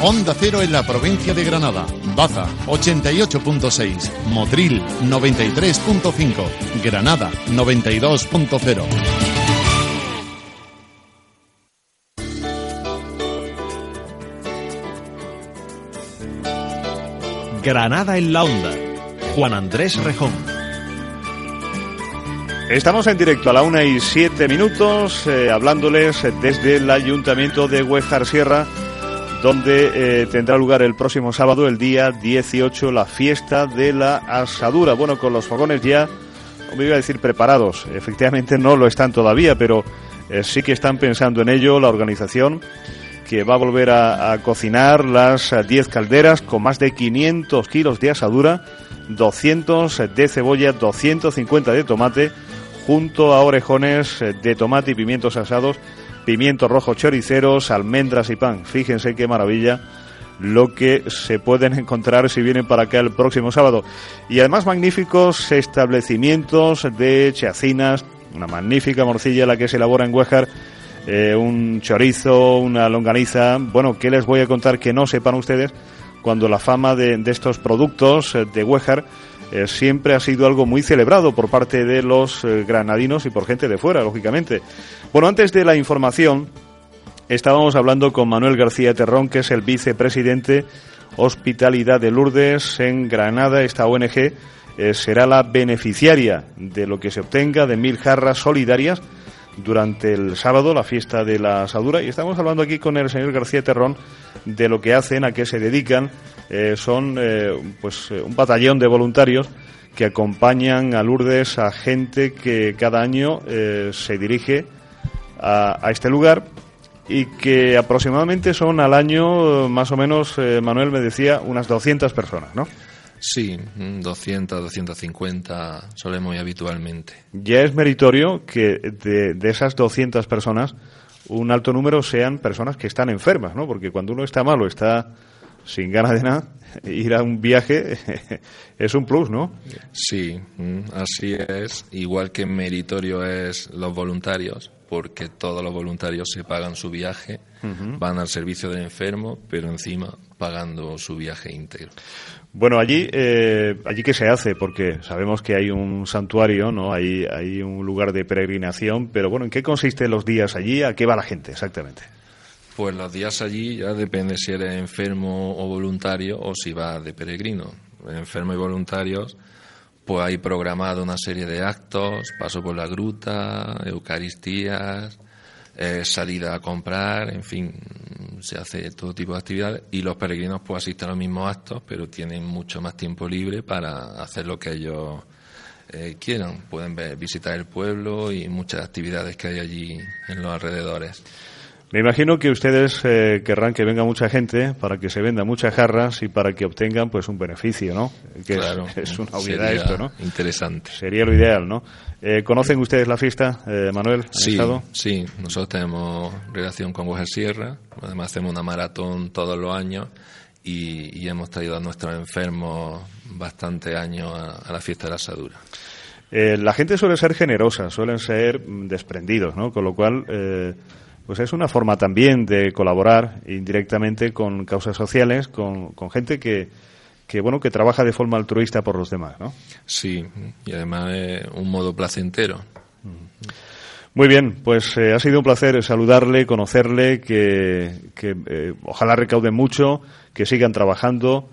Onda Cero en la provincia de Granada. Baza 88.6. Motril 93.5. Granada 92.0. Granada en la Onda. Juan Andrés Rejón. Estamos en directo a la una y siete minutos, eh, hablándoles desde el Ayuntamiento de Huejar Sierra, donde eh, tendrá lugar el próximo sábado, el día 18, la fiesta de la asadura. Bueno, con los fogones ya, me iba a decir preparados, efectivamente no lo están todavía, pero eh, sí que están pensando en ello la organización que va a volver a, cocinar las 10 calderas con más de 500 kilos de asadura, 200 de cebolla, 250 de tomate, junto a orejones de tomate y pimientos asados, pimientos rojos choriceros, almendras y pan. Fíjense qué maravilla lo que se pueden encontrar si vienen para acá el próximo sábado. Y además magníficos establecimientos de chacinas, una magnífica morcilla la que se elabora en Huejar eh, un chorizo, una longaniza. Bueno, ¿qué les voy a contar que no sepan ustedes cuando la fama de, estos productos eh, de Huejar eh, siempre ha sido algo muy celebrado por parte de los granadinos y por gente de fuera, lógicamente? Bueno, antes de la información, estábamos hablando con Manuel García Terrón, que es el vicepresidente Hospitalidad de Lourdes en Granada. Esta ONG será la beneficiaria de lo que se obtenga de mil jarras solidarias durante el sábado, la fiesta de la asadura. Y estamos hablando aquí con el señor García Terrón de lo que hacen, a qué se dedican. Eh, son eh, pues eh, un batallón de voluntarios que acompañan a Lourdes a gente que cada año se dirige a, a, este lugar y que aproximadamente son al año, más o menos, Manuel me decía, unas 200 personas, ¿no? Sí, 200, 250 solemos muy habitualmente. Ya es meritorio que de, de, esas 200 personas un alto número sean personas que están enfermas, ¿no? Porque cuando uno está malo, está sin ganas de nada, ir a un viaje es un plus, ¿no? Sí, mm, así es. Igual que meritorio es los voluntarios, porque todos los voluntarios se pagan su viaje, van al servicio del enfermo, pero encima pagando su viaje íntegro. Bueno, allí, eh, allí qué se hace, porque sabemos que hay un santuario, no, hay, hay un lugar de peregrinación, pero bueno, ¿en qué consisten los días allí? ¿A qué va la gente exactamente? Pues los días allí ya depende si eres enfermo o voluntario o si vas de peregrino. Enfermo y voluntarios, pues hay programado una serie de actos, paso por la gruta, eucaristías, eh, salida a comprar, en fin, se hace todo tipo de actividades y los peregrinos pues asisten a los mismos actos, pero tienen mucho más tiempo libre para hacer lo que ellos eh, quieran. Pueden visitar el pueblo y muchas actividades que hay allí en los alrededores. Me imagino que ustedes eh, querrán que venga mucha gente para que se venda muchas jarras y para que obtengan pues un beneficio, ¿no? Que claro, es, una obviedad esto, ¿no? Interesante. Sería lo ideal, ¿no? Eh, ¿Conocen ustedes la fiesta, eh, Manuel? Sí, sí. Nosotros tenemos relación con Guajar Sierra. Además hacemos una maratón todos los años y, hemos traído a nuestros enfermos bastante años a, la fiesta de la asadura. la gente suele ser generosa, suelen ser desprendidos, ¿no? Con lo cual pues es una forma también de colaborar indirectamente con causas sociales, con, gente que, que, bueno, que trabaja de forma altruista por los demás, ¿no? Sí, y además es un modo placentero. Muy bien, pues eh, ha sido un placer saludarle, conocerle, que, que eh, ojalá recauden mucho, que sigan trabajando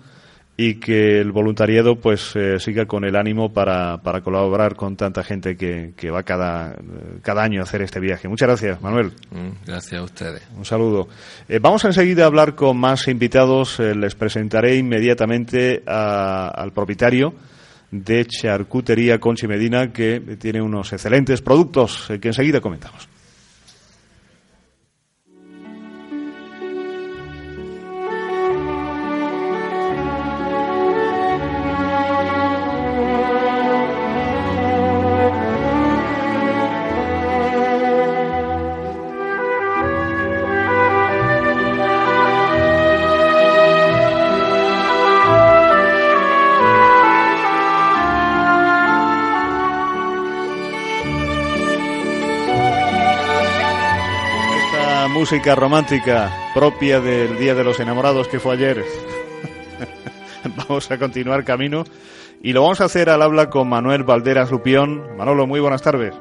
y que el voluntariado pues eh, siga con el ánimo para, para colaborar con tanta gente que, que va cada, cada año a hacer este viaje. Muchas gracias, Manuel. Mm, gracias a ustedes. Un saludo. Eh, vamos enseguida a hablar con más invitados. Eh, les presentaré inmediatamente al propietario de Charcutería Conchi Medina, que tiene unos excelentes productos que enseguida comentamos. Música romántica propia del Día de los Enamorados que fue ayer. vamos a continuar camino y lo vamos a hacer al habla con Manuel Valderas Lupión. Manolo, muy buenas tardes.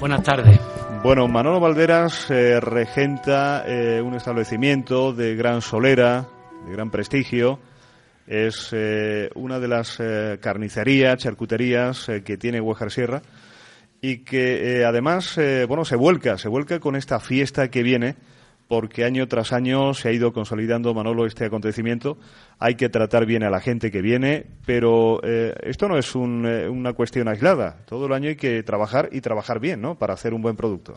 Buenas tardes. Bueno, Manolo Valderas eh, regenta eh, un establecimiento de gran solera, de gran prestigio. Es eh, una de las carnicerías, charcuterías que tiene Huejar Sierra y que además, bueno, se vuelca, se vuelca con esta fiesta que viene porque año tras año se ha ido consolidando, Manolo, este acontecimiento. Hay que tratar bien a la gente que viene, pero eh, esto no es eh, una cuestión aislada. Todo el año hay que trabajar y trabajar bien, ¿no? Para hacer un buen producto.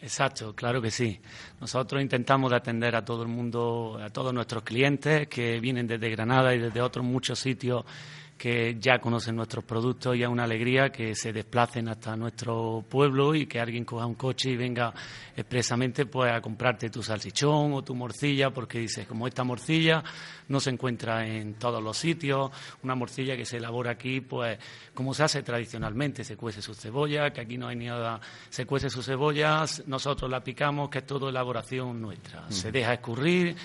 Exacto, claro que sí. Nosotros intentamos atender a todo el mundo, a todos nuestros clientes que vienen desde Granada y desde otros muchos sitios que ya conocen nuestros productos y es una alegría que se desplacen hasta nuestro pueblo y que alguien coja un coche y venga expresamente pues a comprarte tu salchichón o tu morcilla porque dices como esta morcilla no se encuentra en todos los sitios una morcilla que se elabora aquí pues como se hace tradicionalmente se cuece su cebolla que aquí no hay nada se cuece sus cebollas nosotros la picamos que es todo elaboración nuestra. Se deja escurrir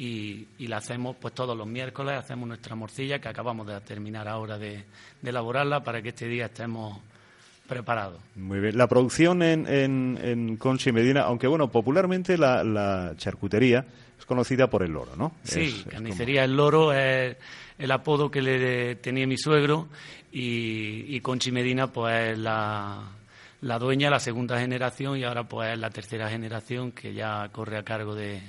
y, la hacemos pues todos los miércoles, hacemos nuestra morcilla que acabamos de terminar ahora de, elaborarla para que este día estemos preparados. Muy bien. La producción en, en, en Conchi Medina, aunque bueno, popularmente la, charcutería es conocida por el loro, ¿no? Sí, carnicería El Loro es el apodo que le tenía mi suegro y, y Conchi Medina pues es la, la dueña, la segunda generación y ahora pues es la tercera generación que ya corre a cargo de,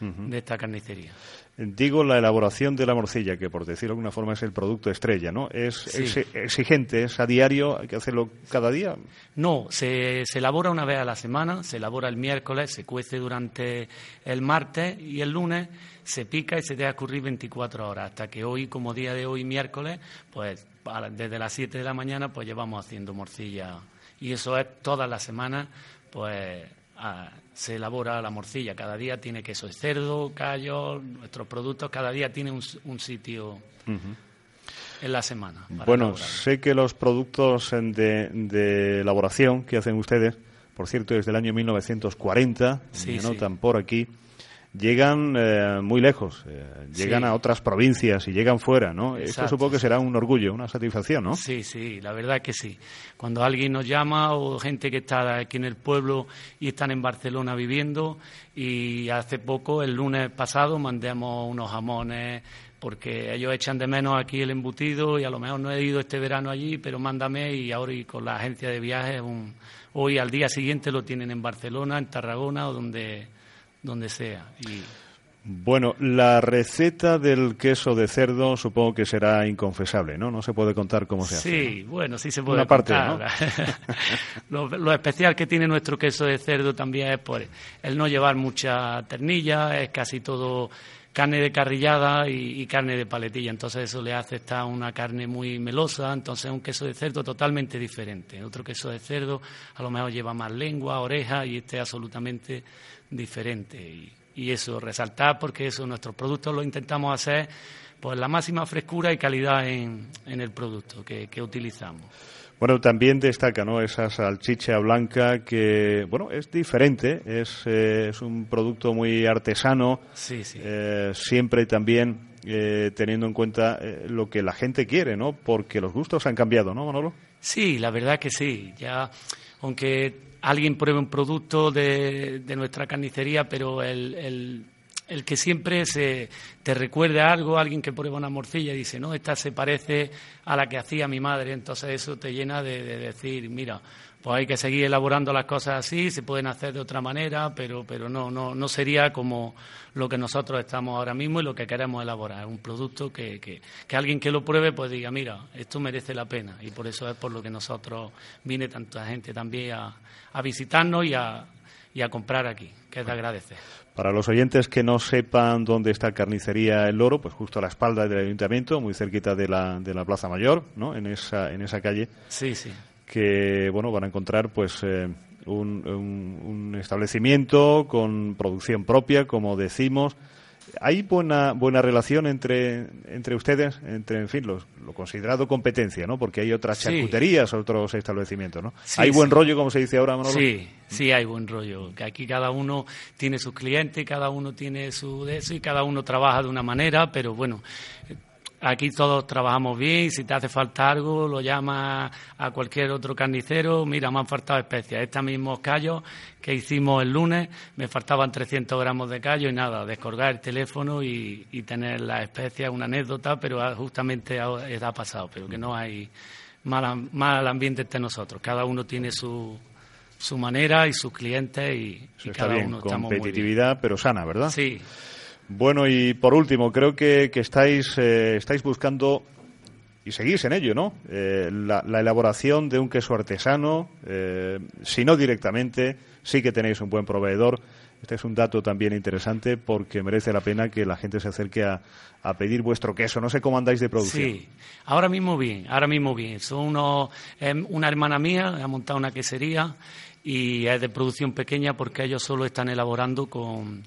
de esta carnicería. Digo la elaboración de la morcilla, que por decirlo de alguna forma es el producto estrella, ¿no? ¿Es, exigente? ¿Es a diario? ¿Hay que hacerlo cada día? No, se, se, elabora una vez a la semana, se elabora el miércoles, se cuece durante el martes y el lunes se pica y se deja escurrir 24 horas, hasta que hoy, como día de hoy, miércoles, pues desde las 7 de la mañana, pues llevamos haciendo morcilla. Y eso es toda la semana, pues se elabora la morcilla. Cada día tiene queso de cerdo, callo, nuestros productos, cada día tiene un, sitio en la semana. Bueno, sé que los productos de, elaboración que hacen ustedes, por cierto, desde el año 1940, se anotan por aquí, llegan eh, muy lejos, eh, llegan a otras provincias y llegan fuera, ¿no? Esto supongo que será un orgullo, una satisfacción, ¿no? Sí, sí, la verdad que sí. Cuando alguien nos llama o gente que está aquí en el pueblo y están en Barcelona viviendo y hace poco, el lunes pasado, mandamos unos jamones porque ellos echan de menos aquí el embutido y a lo mejor no he ido este verano allí, pero mándame y ahora y con la agencia de viajes hoy al día siguiente lo tienen en Barcelona, en Tarragona o donde donde sea. Y... Bueno, la receta del queso de cerdo supongo que será inconfesable, ¿no? No se puede contar cómo se hace. Sí, bueno, sí se puede Una parte, contar. lo, lo especial que tiene nuestro queso de cerdo también es pues, el no llevar mucha ternilla, es casi todo carne de carrillada y, y carne de paletilla. Entonces eso le hace estar una carne muy melosa. Entonces es un queso de cerdo totalmente diferente. Otro queso de cerdo a lo mejor lleva más lengua, oreja y este es absolutamente diferente. Y, y eso, resaltar porque eso, nuestros productos lo intentamos hacer pues la máxima frescura y calidad en, en el producto que, que utilizamos. Bueno, también destaca, ¿no? Esa salchicha blanca que, bueno, es diferente, es, eh, es un producto muy artesano. Sí, sí. eh, siempre también eh, teniendo en cuenta lo que la gente quiere, ¿no? Porque los gustos han cambiado, ¿no, Manolo? Sí, la verdad que sí. Ya, aunque alguien pruebe un producto de, de nuestra carnicería, pero el, el, el que siempre se te recuerde a algo, alguien que prueba una morcilla y dice, no, esta se parece a la que hacía mi madre, entonces eso te llena de, de decir, mira, pues hay que seguir elaborando las cosas así, se pueden hacer de otra manera, pero, pero no, no, no sería como lo que nosotros estamos ahora mismo y lo que queremos elaborar. Un producto que, que, que alguien que lo pruebe pues diga, mira, esto merece la pena. Y por eso es por lo que nosotros viene tanta gente también a, a visitarnos y a, y a comprar aquí, que es de agradecer. Para los oyentes que no sepan dónde está Carnicería El Loro, pues justo a la espalda del ayuntamiento, muy cerquita de la, de la Plaza Mayor, ¿no? En esa, en esa calle. Sí, sí. Que, bueno, van a encontrar, pues, eh, un, un, un establecimiento con producción propia, como decimos. ¿Hay buena, buena relación entre, entre ustedes, entre, en fin, los, lo considerado competencia, ¿no? Porque hay otras Sí. charcuterías, otros establecimientos, ¿no? Sí, ¿Hay buen sí. rollo, como se dice ahora, Manolo? Sí, sí hay buen rollo. Que aquí cada uno tiene sus clientes, cada uno tiene su de eso y cada uno trabaja de una manera, pero bueno, aquí todos trabajamos bien. Si te hace falta algo, lo llamas a cualquier otro carnicero. Mira, me han faltado especias. Estos mismos callos que hicimos el lunes, me faltaban 300 gramos de callo y nada, descolgar el teléfono y, y tener las especias, una anécdota, pero ah, justamente ha, pasado, pero que no hay mal, mal ambiente entre nosotros. Cada uno tiene su, su manera y sus clientes y, y Eso está cada bien, uno estamos muy bien. competitividad, pero sana, ¿verdad? Sí. Bueno, y por último, creo que, que estáis, eh, estáis buscando, y seguís en ello, ¿no? Eh, la, la elaboración de un queso artesano, eh, si no directamente, sí que tenéis un buen proveedor. Este es un dato también interesante porque merece la pena que la gente se acerque a, a pedir vuestro queso. No sé cómo andáis de producción. Sí, ahora mismo bien, ahora mismo bien. Son unos, em, una hermana mía ha montado una quesería y es de producción pequeña porque ellos solo están elaborando con,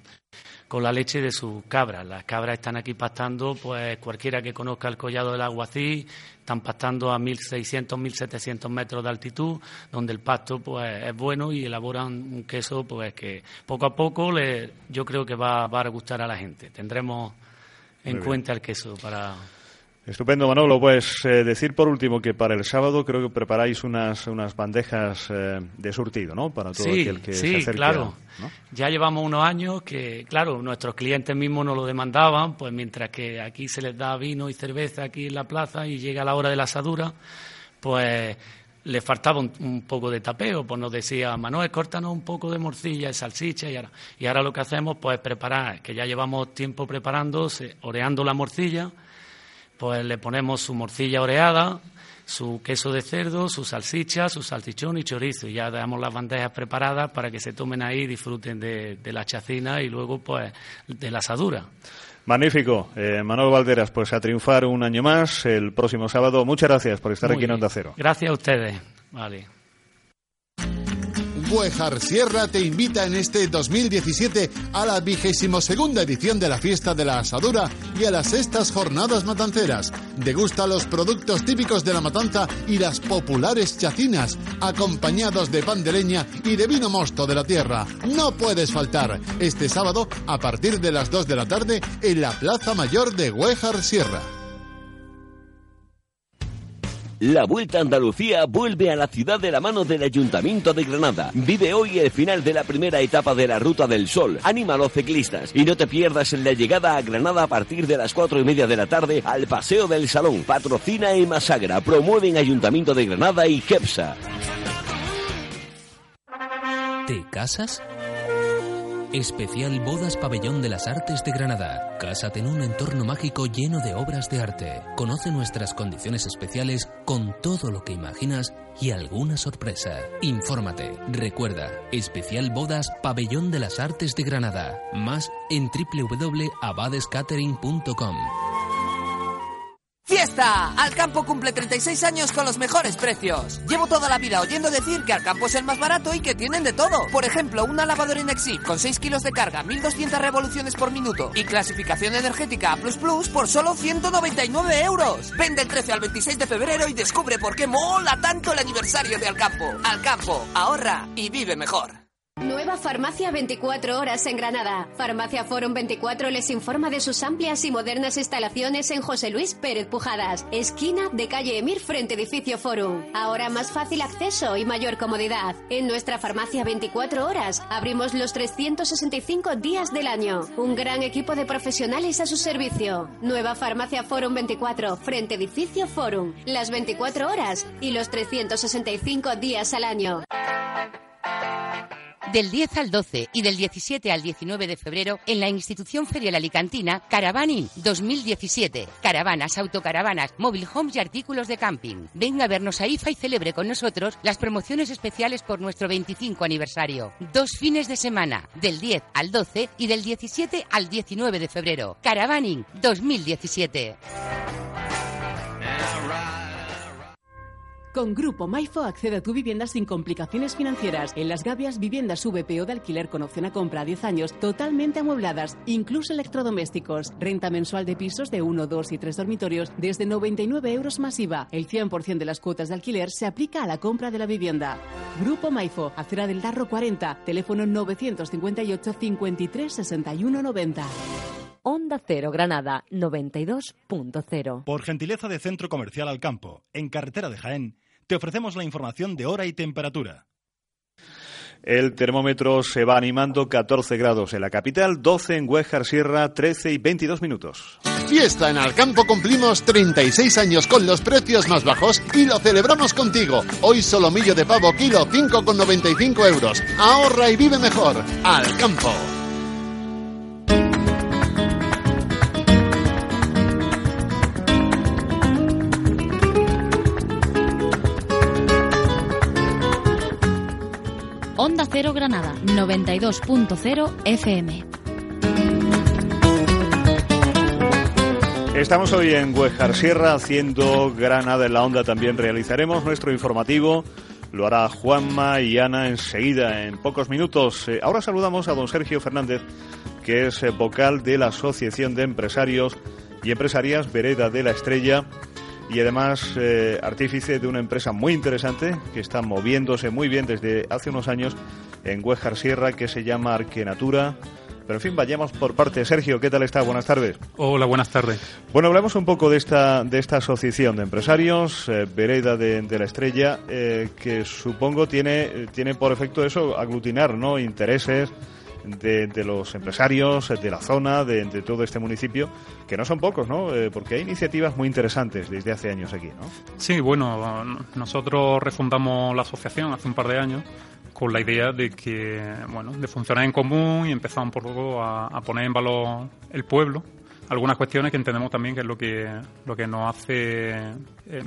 con la leche de sus cabras. Las cabras están aquí pastando, pues cualquiera que conozca el collado del Aguací, están pastando a 1.600, 1.700 metros de altitud, donde el pasto pues es bueno y elaboran un queso pues que poco a poco le, yo creo que va, va a gustar a la gente. Tendremos en cuenta el queso para... Estupendo, Manolo. Pues eh, decir por último que para el sábado creo que preparáis unas, unas bandejas eh, de surtido, ¿no? Para todo Sí, aquel que se sí, acerque. claro. a- ¿no? Ya llevamos unos años que, claro, nuestros clientes mismos nos lo demandaban, pues mientras que aquí se les da vino y cerveza aquí en la plaza y llega la hora de la asadura, pues le faltaba un, un poco de tapeo, pues nos decía, Manuel, córtanos un poco de morcilla y salchicha y ahora, y ahora lo que hacemos pues es preparar, que ya llevamos tiempo preparando, se- oreando la morcilla, pues le ponemos su morcilla oreada, su queso de cerdo, su salchicha, su salchichón y chorizo. Y ya damos las bandejas preparadas para que se tomen ahí y disfruten de, de la chacina y luego pues de la asadura. Magnífico. Eh, Manolo Valderas, pues a triunfar un año más el próximo sábado. Muchas gracias por estar Muy aquí en. Onda Cero. Gracias a ustedes. Vale. Buejar Sierra te invita en este 2017 a la vigésimo segunda edición de la fiesta de la asadura y a las sextas jornadas matanceras. Degusta los productos típicos de la matanza y las populares chacinas, acompañados de pan de leña y de vino mosto de la tierra. No puedes faltar este sábado a partir de las 2 de la tarde en la Plaza Mayor de Buejar Sierra. La Vuelta a Andalucía vuelve a la ciudad de la mano del Ayuntamiento de Granada. Vive hoy el final de la primera etapa de la Ruta del Sol. Anima a los ciclistas y no te pierdas en la llegada a Granada a partir de las cuatro y media de la tarde al Paseo del Salón. Patrocina Emasagra, promueven Ayuntamiento de Granada y GEPSA. ¿Te casas? Especial Bodas Pabellón de las Artes de Granada. Cásate en un entorno mágico lleno de obras de arte. Conoce nuestras condiciones especiales con todo lo que imaginas y alguna sorpresa. Infórmate. Recuerda, Especial Bodas Pabellón de las Artes de Granada. Más en www.abadescatering.com. ¡Fiesta! Alcampo cumple 36 años con los mejores precios. Llevo toda la vida oyendo decir que Alcampo es el más barato y que tienen de todo. Por ejemplo, una lavadora Inexi con 6 kilos de carga, 1200 revoluciones por minuto y clasificación energética A++ por solo 199 euros. Vende el 13 al 26 de febrero y descubre por qué mola tanto el aniversario de Alcampo. Alcampo, ahorra y vive mejor. Nueva Farmacia 24 horas en Granada. Farmacia Forum 24 les informa de sus amplias y modernas instalaciones en José Luis Pérez Pujadas, esquina de calle Emir frente edificio Forum. Ahora más fácil acceso y mayor comodidad. En nuestra farmacia 24 horas abrimos los 365 días del año. Un gran equipo de profesionales a su servicio. Nueva Farmacia Forum 24 frente edificio Forum. Las 24 horas y los 365 días al año. Del 10 al 12 y del 17 al 19 de febrero en la institución ferial alicantina Caravaning 2017. Caravanas, autocaravanas, móvil homes y artículos de camping. Venga a vernos a IFA y celebre con nosotros las promociones especiales por nuestro 25 aniversario. Dos fines de semana, del 10 al 12 y del 17 al 19 de febrero. Caravaning 2017. Con Grupo Maifo accede a tu vivienda sin complicaciones financieras. En las Gavias, viviendas VPO de alquiler con opción a compra a 10 años, totalmente amuebladas, incluso electrodomésticos. Renta mensual de pisos de 1, 2 y 3 dormitorios desde 99 euros masiva. El 100% de las cuotas de alquiler se aplica a la compra de la vivienda. Grupo Maifo, Acera del Darro 40, teléfono 958 53 61 90. Onda Cero Granada 92.0. Por gentileza de Centro Comercial Al Campo, en carretera de Jaén, te ofrecemos la información de hora y temperatura. El termómetro se va animando 14 grados en la capital, 12 en Huejar Sierra, 13 y 22 minutos. Fiesta en Alcampo cumplimos 36 años con los precios más bajos y lo celebramos contigo. Hoy solomillo de pavo kilo 5,95 euros. Ahorra y vive mejor. Alcampo. Cero Granada 92.0 FM. Estamos hoy en Huejar Sierra haciendo Granada en la Onda. También realizaremos nuestro informativo. Lo hará Juanma y Ana enseguida, en pocos minutos. Eh, ahora saludamos a don Sergio Fernández, que es eh, vocal de la Asociación de Empresarios y Empresarias Vereda de la Estrella y además eh, artífice de una empresa muy interesante que está moviéndose muy bien desde hace unos años en Huejar Sierra que se llama Arquenatura. Pero en fin, vayamos por parte. Sergio, ¿qué tal está? Buenas tardes. Hola, buenas tardes. Bueno, hablamos un poco de esta, de esta asociación de empresarios, eh, Vereda de, de, la Estrella, eh, que supongo tiene, tiene por efecto eso, aglutinar ¿no? intereses, de, de, los empresarios de la zona, de, de, todo este municipio, que no son pocos, ¿no? Eh, porque hay iniciativas muy interesantes desde hace años aquí, ¿no? Sí, bueno, nosotros refundamos la asociación hace un par de años con la idea de que, bueno, de funcionar en común y empezamos un poco a, a poner en valor el pueblo algunas cuestiones que entendemos también que es lo que lo que nos hace eh,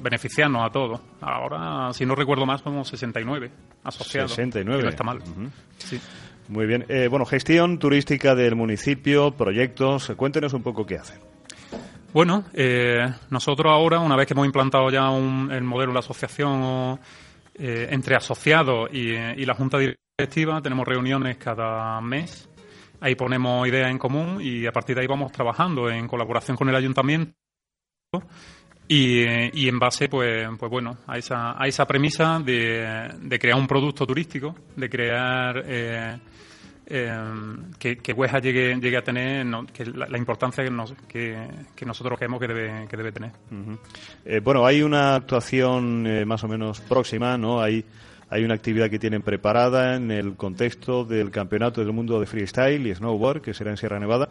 beneficiarnos a todos. Ahora, si no recuerdo más, somos 69 asociados. 69. no está mal. Uh -huh. Sí. Muy bien. Eh, bueno, gestión turística del municipio, proyectos. Cuéntenos un poco qué hacen. Bueno, eh, nosotros ahora, una vez que hemos implantado ya un, el modelo de la asociación eh, entre asociados y, y, la junta directiva, tenemos reuniones cada mes. Ahí ponemos ideas en común y a partir de ahí vamos trabajando en colaboración con el ayuntamiento. Y, y, en base, pues, pues bueno, a esa, a esa premisa de, de crear un producto turístico, de crear eh, eh, que, que llegue, llegue a tener no, que la, importancia que, nos, que, que, nosotros creemos que debe, que debe tener. Eh, bueno, hay una actuación eh, más o menos próxima, ¿no? Hay, hay una actividad que tienen preparada en el contexto del Campeonato del Mundo de Freestyle y Snowboard, que será en Sierra Nevada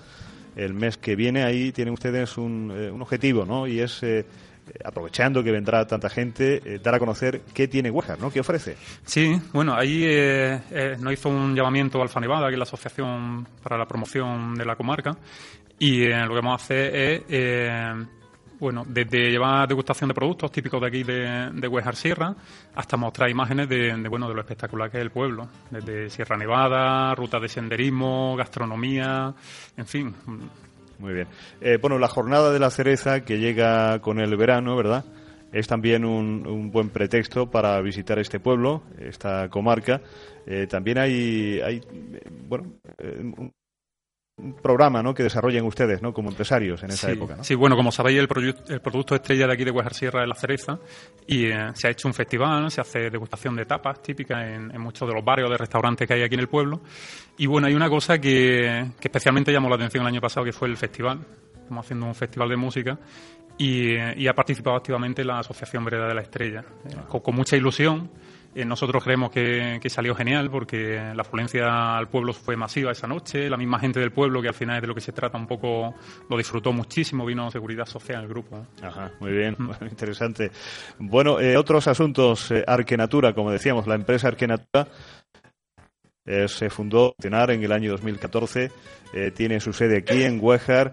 el mes que viene. Ahí tienen ustedes un, eh, un objetivo, ¿no? Y es aprovechando que vendrá tanta gente, dar a conocer qué tiene Huejar, ¿no? ¿Qué ofrece? Sí, bueno, ahí nos hizo un llamamiento Alfa Nevada, que es la Asociación para la Promoción de la Comarca, y lo que vamos a hacer es bueno, desde llevar degustación de productos típicos de aquí de, de Sierra hasta mostrar imágenes de, bueno, de lo espectacular que es el pueblo, desde Sierra Nevada, rutas de senderismo, gastronomía, en fin. Muy bien. Eh, bueno, la jornada de la cereza que llega con el verano, ¿verdad? Es también un, buen pretexto para visitar este pueblo, esta comarca. Eh, también hay, hay bueno, eh, un programa ¿no? que desarrollen ustedes ¿no? como empresarios en esa época. ¿no? Sí, bueno, como sabéis, el, el, producto estrella de aquí de Guajar Sierra es la cereza y eh, se ha hecho un festival, se hace degustación de tapas típicas en, muchos de los barrios de restaurantes que hay aquí en el pueblo. Y bueno, hay una cosa que, especialmente llamó la atención el año pasado, que fue el festival. Estamos haciendo un festival de música y, eh, ha participado activamente la Asociación Vereda de la Estrella, eh, con mucha ilusión eh, nosotros creemos que, salió genial porque la afluencia al pueblo fue masiva esa noche. La misma gente del pueblo, que al final es de lo que se trata un poco, lo disfrutó muchísimo. Vino Seguridad Social el grupo. Ajá, muy bien, mm. interesante. Bueno, eh, otros asuntos. Eh, Arquenatura, como decíamos, la empresa Arquenatura se fundó en el año 2014. tiene su sede aquí en Huejar.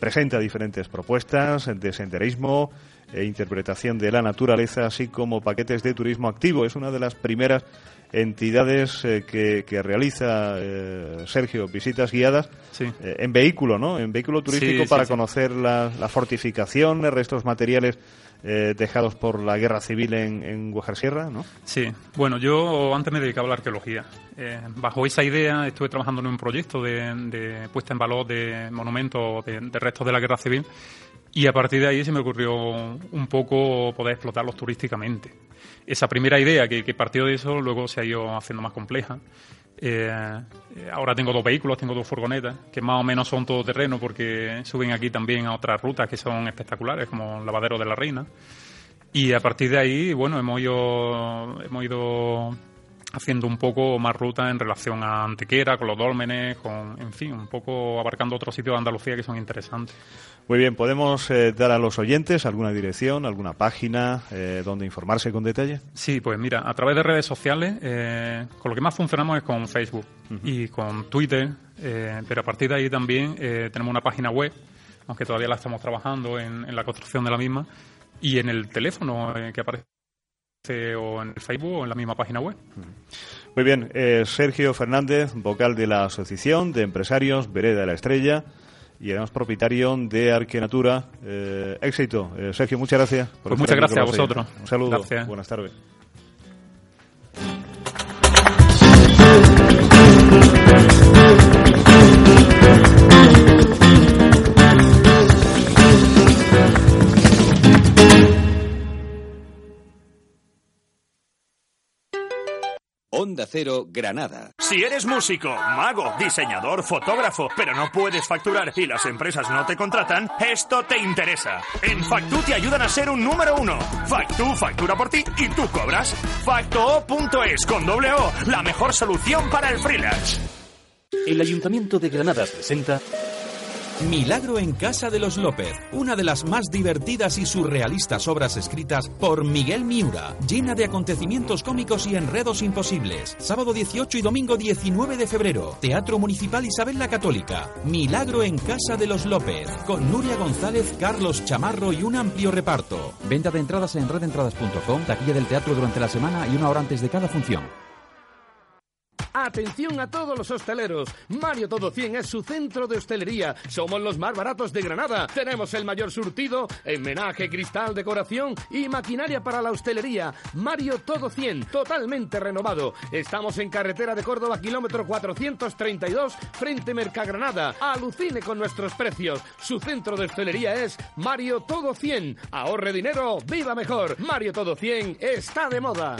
presenta diferentes propuestas de senderismo, e interpretación de la naturaleza, así como paquetes de turismo activo. Es una de las primeras entidades eh, que, realiza eh, Sergio visitas guiadas eh, en vehículo, ¿no? En vehículo turístico para conocer la, la, fortificación, restos materiales dejados por la guerra civil en, en Sierra, ¿no? Sí, bueno, yo antes me dedicaba a la arqueología. bajo esa idea estuve trabajando en un proyecto de, puesta en valor de monumentos de restos de la guerra civil y a partir de ahí se me ocurrió un poco poder explotarlos turísticamente. Esa primera idea que, partió de eso luego se ha ido haciendo más compleja. Eh, ahora tengo dos vehículos, tengo dos furgonetas, que más o menos son todo terreno porque suben aquí también a otras rutas que son espectaculares, como el Lavadero de la Reina. Y a partir de ahí, bueno, hemos ido, hemos ido haciendo un poco más ruta en relación a Antequera, con los dólmenes, con, en fin, un poco abarcando otros sitios de Andalucía que son interesantes. Muy bien, ¿podemos eh, dar a los oyentes alguna dirección, alguna página eh, donde informarse con detalle? Sí, pues mira, a través de redes sociales, eh, con lo que más funcionamos es con Facebook y con Twitter, pero a partir de ahí también tenemos una página web, aunque todavía la estamos trabajando en, la construcción de la misma, y en el teléfono que aparece o en el Facebook o en la misma página web. Muy bien, Sergio Fernández, vocal de la Asociación de Empresarios Vereda de la Estrella y además propietario de Arquenatura. Eh, éxito. Eh, Sergio, muchas gracias. Por pues muchas gracias a vosotros. Un saludo. Buenas tardes. Onda Cero, Granada. Si eres músico, mago, diseñador, fotógrafo, pero no puedes facturar y las empresas no te contratan, esto te interesa. En Factu te ayudan a ser un número uno. Factu factura por ti y tú cobras. Facto.es con doble O, la mejor solución para el freelance. El Ayuntamiento de Granada presenta Milagro en Casa de los López, una de las más divertidas y surrealistas obras escritas por Miguel Miura, llena de acontecimientos cómicos y enredos imposibles. Sábado 18 y domingo 19 de febrero, Teatro Municipal Isabel la Católica. Milagro en Casa de los López, con Nuria González, Carlos Chamarro y un amplio reparto. Venta de entradas en redentradas.com, taquilla del teatro durante la semana y una hora antes de cada función. Atención a todos los hosteleros. Mario Todo 100 es su centro de hostelería. Somos los más baratos de Granada. Tenemos el mayor surtido en menaje, cristal, decoración y maquinaria para la hostelería. Mario Todo 100, totalmente renovado. Estamos en carretera de Córdoba, kilómetro 432, frente Mercagranada. Alucine con nuestros precios. Su centro de hostelería es Mario Todo 100. Ahorre dinero, viva mejor. Mario Todo 100 está de moda.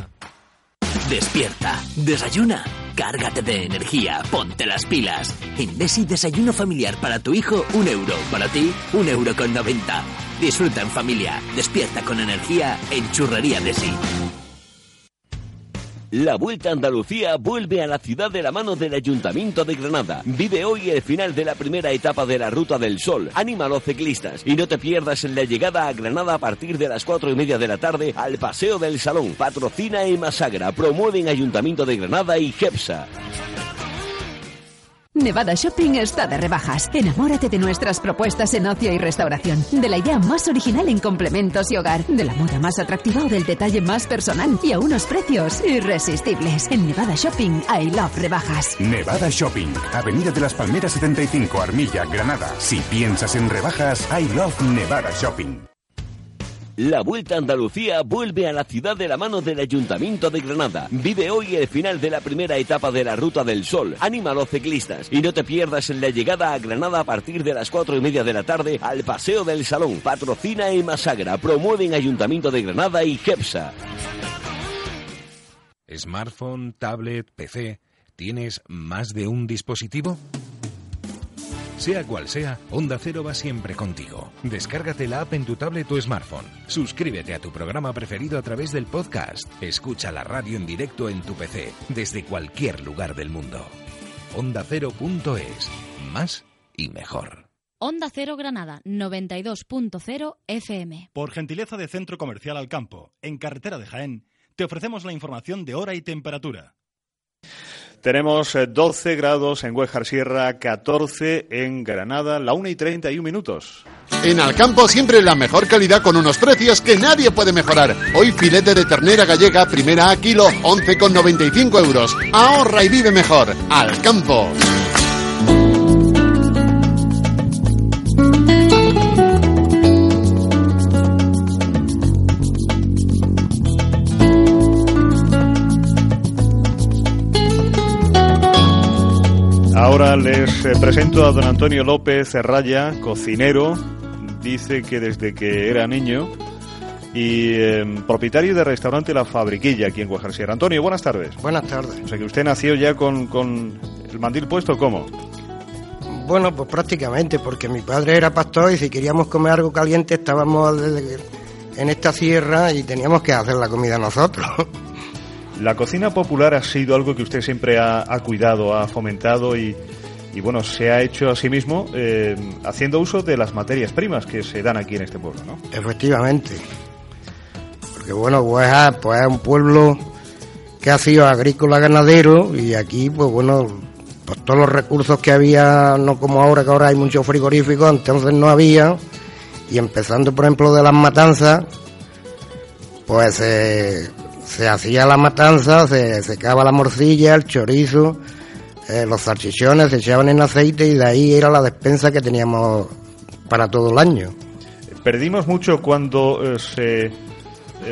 Despierta, desayuna, cárgate de energía, ponte las pilas. En Desi desayuno familiar para tu hijo, un euro. Para ti, un euro con 90. Disfruta en familia, despierta con energía en Churrería Desi. La Vuelta a Andalucía vuelve a la ciudad de la mano del Ayuntamiento de Granada. Vive hoy el final de la primera etapa de la Ruta del Sol. Anima a los ciclistas y no te pierdas en la llegada a Granada a partir de las cuatro y media de la tarde al Paseo del Salón. Patrocina y Masagra. Promueven Ayuntamiento de Granada y GEPSA. Nevada Shopping está de rebajas. Enamórate de nuestras propuestas en ocio y restauración, de la idea más original en complementos y hogar, de la moda más atractiva o del detalle más personal y a unos precios irresistibles. En Nevada Shopping, I love rebajas. Nevada Shopping, Avenida de las Palmeras 75, Armilla, Granada. Si piensas en rebajas, I love Nevada Shopping. La Vuelta a Andalucía vuelve a la ciudad de la mano del Ayuntamiento de Granada. Vive hoy el final de la primera etapa de la Ruta del Sol. Anima a los ciclistas y no te pierdas en la llegada a Granada a partir de las cuatro y media de la tarde al Paseo del Salón. Patrocina y Masagra. Promueven Ayuntamiento de Granada y GEPSA. Smartphone, tablet, PC. ¿Tienes más de un dispositivo? Sea cual sea, Onda Cero va siempre contigo. Descárgate la app en tu tablet o smartphone. Suscríbete a tu programa preferido a través del podcast. Escucha la radio en directo en tu PC, desde cualquier lugar del mundo. OndaCero.es. Más y mejor. Onda Cero Granada, 92.0 FM. Por gentileza de Centro Comercial al Campo, en carretera de Jaén, te ofrecemos la información de hora y temperatura. Tenemos 12 grados en Huejar Sierra, 14 en Granada, la 1 y 31 minutos. En Alcampo siempre la mejor calidad con unos precios que nadie puede mejorar. Hoy filete de ternera gallega, primera a kilo, 11,95 euros. Ahorra y vive mejor. Alcampo. Ahora les eh, presento a don Antonio López Raya, cocinero. Dice que desde que era niño y eh, propietario del restaurante La Fabriquilla aquí en Guajarciera. Antonio, buenas tardes. Buenas tardes. O sea que usted nació ya con, con el mandil puesto, ¿cómo? Bueno, pues prácticamente, porque mi padre era pastor y si queríamos comer algo caliente estábamos en esta sierra y teníamos que hacer la comida nosotros. La cocina popular ha sido algo que usted siempre ha, cuidado, ha fomentado y, y, bueno, se ha hecho a sí mismo eh, haciendo uso de las materias primas que se dan aquí en este pueblo, ¿no? Efectivamente. Porque bueno, Hueja pues es un pueblo que ha sido agrícola ganadero y aquí pues bueno, pues todos los recursos que había, no como ahora que ahora hay muchos frigoríficos, entonces no había y empezando por ejemplo de las matanzas, pues eh, se hacía la matanza, se secaba la morcilla, el chorizo, eh, los salchichones se echaban en aceite y de ahí era la despensa que teníamos para todo el año. Perdimos mucho cuando eh, se, eh,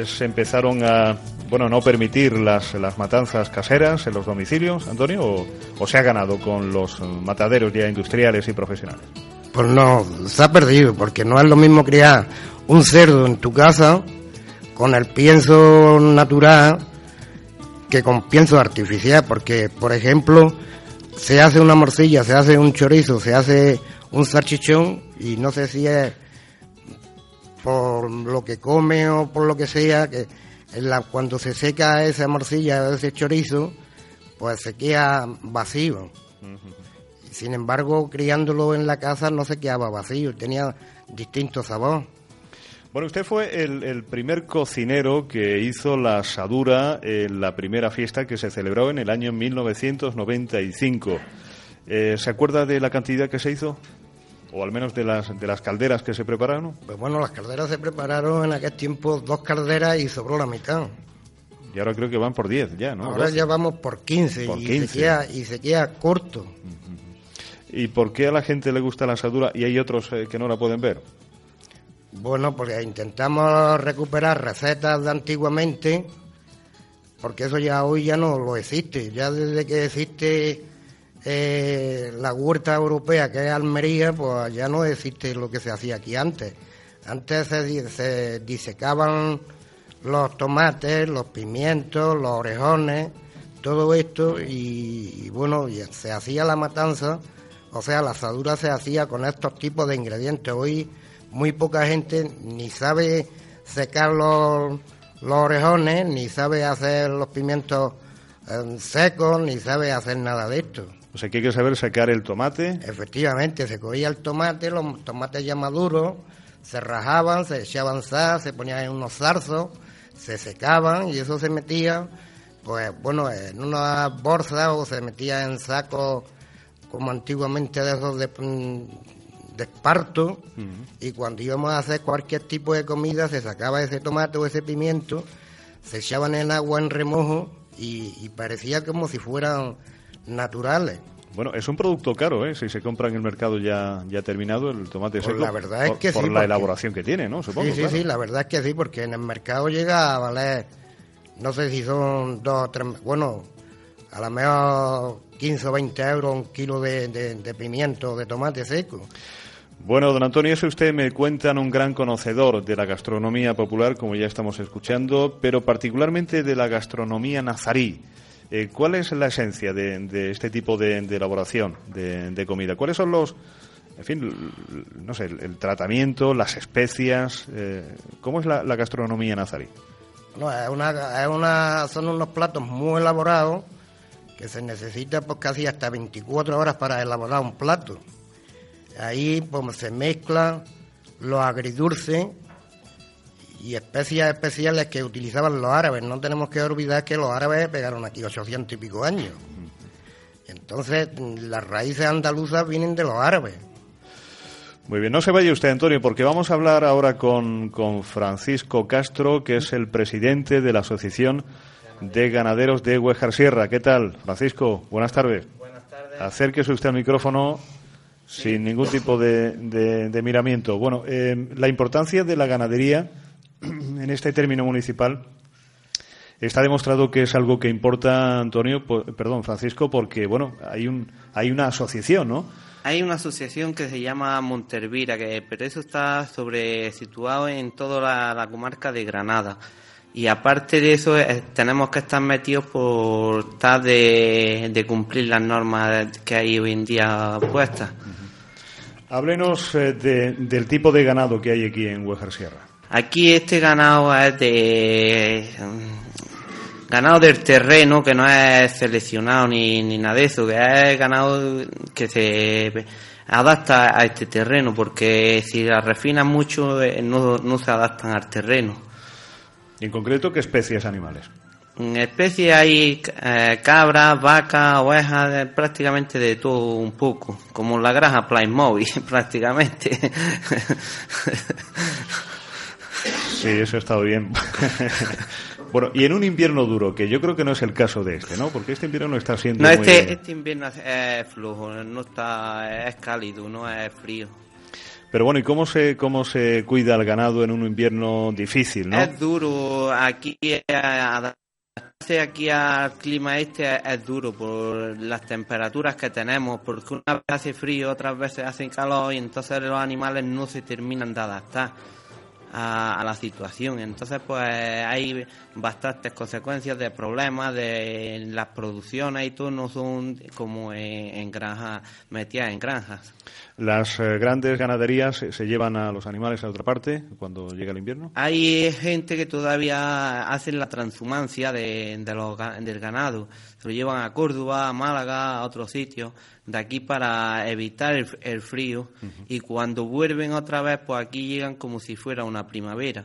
se empezaron a bueno no permitir las, las matanzas caseras en los domicilios, Antonio, o, o se ha ganado con los mataderos ya industriales y profesionales. Pues no, se ha perdido, porque no es lo mismo criar un cerdo en tu casa con el pienso natural que con pienso artificial, porque, por ejemplo, se hace una morcilla, se hace un chorizo, se hace un salchichón y no sé si es por lo que come o por lo que sea, que cuando se seca esa morcilla ese chorizo, pues se queda vacío. Sin embargo, criándolo en la casa no se quedaba vacío, tenía distinto sabor. Bueno, usted fue el, el, primer cocinero que hizo la asadura en la primera fiesta que se celebró en el año 1995. Eh, ¿Se acuerda de la cantidad que se hizo? O al menos de las, de las calderas que se prepararon. Pues bueno, las calderas se prepararon en aquel tiempo dos calderas y sobró la mitad. Y ahora creo que van por 10 ya, ¿no? Ahora 12. ya vamos por 15, por y, 15. Se queda, y se queda corto. ¿Y por qué a la gente le gusta la asadura y hay otros eh, que no la pueden ver? Bueno, porque intentamos recuperar recetas de antiguamente, porque eso ya hoy ya no lo existe. Ya desde que existe eh, la huerta europea, que es Almería, pues ya no existe lo que se hacía aquí antes. Antes se, se disecaban los tomates, los pimientos, los orejones, todo esto, y, bueno, se hacía la matanza, o sea, la asadura se hacía con estos tipos de ingredientes. Hoy muy poca gente ni sabe secar los, los orejones, ni sabe hacer los pimientos en seco, ni sabe hacer nada de esto. O sea, que hay que saber sacar el tomate. Efectivamente, se cogía el tomate, los tomates ya maduros, se rajaban, se echaban sal, se ponían en unos zarzos, se secaban y eso se metía, pues bueno, en una bolsa o se metía en sacos como antiguamente de esos de, mm, de esparto y cuando íbamos a hacer cualquier tipo de comida se sacaba ese tomate o ese pimiento, se echaban en agua en remojo y, y parecía como si fueran naturales. Bueno, es un producto caro, ¿eh? Si se compra en el mercado ya, ya terminado el tomate Pues seco. la verdad es por- que por sí, la porque- elaboración que tiene, ¿no? Supongo. sí, sí, claro. sí, la verdad es que sí, porque en el mercado llega a valer, no sé si son dos o tres, bueno, a lo mejor 15 o 20 euros un kilo de, de, de pimiento, de tomate seco. Bueno, don Antonio, es usted, me cuentan, un gran conocedor de la gastronomía popular, como ya estamos escuchando, pero particularmente de la gastronomía nazarí. Eh, ¿Cuál es la esencia de, este tipo de, elaboración de, comida? ¿Cuáles son los, en fin, no sé, el, tratamiento, las especias? eh, ¿Cómo es la, gastronomía nazarí? No, es una, es una, son unos platos muy elaborados que se necesita pues casi hasta 24 horas para elaborar un plato. Ahí pues se mezclan los agridulces y especias especiales que utilizaban los árabes. No tenemos que olvidar que los árabes pegaron aquí 800 y pico años. Entonces, las raíces andaluzas vienen de los árabes. Muy bien, no se vaya usted, Antonio, porque vamos a hablar ahora con, con Francisco Castro, que es el presidente de la Asociación de Ganaderos de Huejar Sierra. ¿Qué tal, Francisco? Buenas tardes. Buenas tardes. Acérquese usted al micrófono sin ningún tipo de, de- de miramiento. Bueno, eh, la importancia de la ganadería en este término municipal está demostrado que es algo que importa, Antonio, perdón, Francisco, porque, bueno, hay, un, hay una asociación, ¿no? Hay una asociación que se llama Montervira, que, pero eso está sobre situado en toda la, la comarca de Granada. Y aparte de eso, eh, tenemos que estar metidos por estar de, de cumplir las normas que hay hoy en día puestas. Háblenos eh, de- del tipo de ganado que hay aquí en Huejar Sierra. Aquí este ganado es de mm, ganado del terreno que no es seleccionado ni, ni nada de eso, que es ganado que se adapta a este terreno, porque si la refinan mucho eh, no, no se adaptan al terreno. Y en concreto, ¿qué especies animales? En especie hay eh, cabras, vacas, ovejas, eh, prácticamente de todo un poco, como la granja Playmobil, prácticamente. Sí, eso ha estado bien. bueno, y en un invierno duro, que yo creo que no es el caso de este, ¿no? Porque este invierno no está siendo No, muy... este, este invierno es- es flojo, no está, es cálido, no es frío. Pero bueno, ¿y cómo se, cómo se cuida el ganado en un invierno difícil, no? Es duro, aquí eh, adaptarse aquí al clima este es, duro por las temperaturas que tenemos, porque una vez hace frío, otras veces hace calor y entonces los animales no se terminan de adaptar a, a la situación. Entonces pues hay bastantes consecuencias de problemas de las producciones y todo no son como en, en granjas, metidas en granjas. Las eh, grandes ganaderías se, se llevan a los animales a otra parte cuando llega el invierno. Hay gente que todavía hacen la transhumancia de, de los, del ganado. Se lo llevan a Córdoba, a Málaga, a otros sitios, de aquí para evitar el, el frío. Y cuando vuelven otra vez, pues aquí llegan como si fuera una primavera.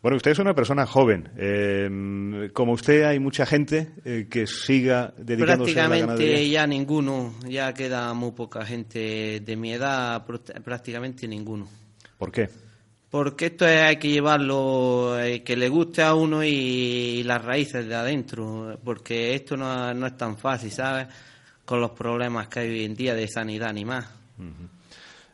Bueno, usted es una persona joven. Eh, como usted, hay mucha gente eh, que siga dedicándose a la Prácticamente ya ninguno, ya queda muy poca gente de mi edad, pr- prácticamente ninguno. ¿Por qué? Porque esto es- hay que llevarlo, eh, que le guste a uno y, las raíces de adentro, porque esto no, no es tan fácil, ¿sabes? Con los problemas que hay hoy en día de sanidad ni más.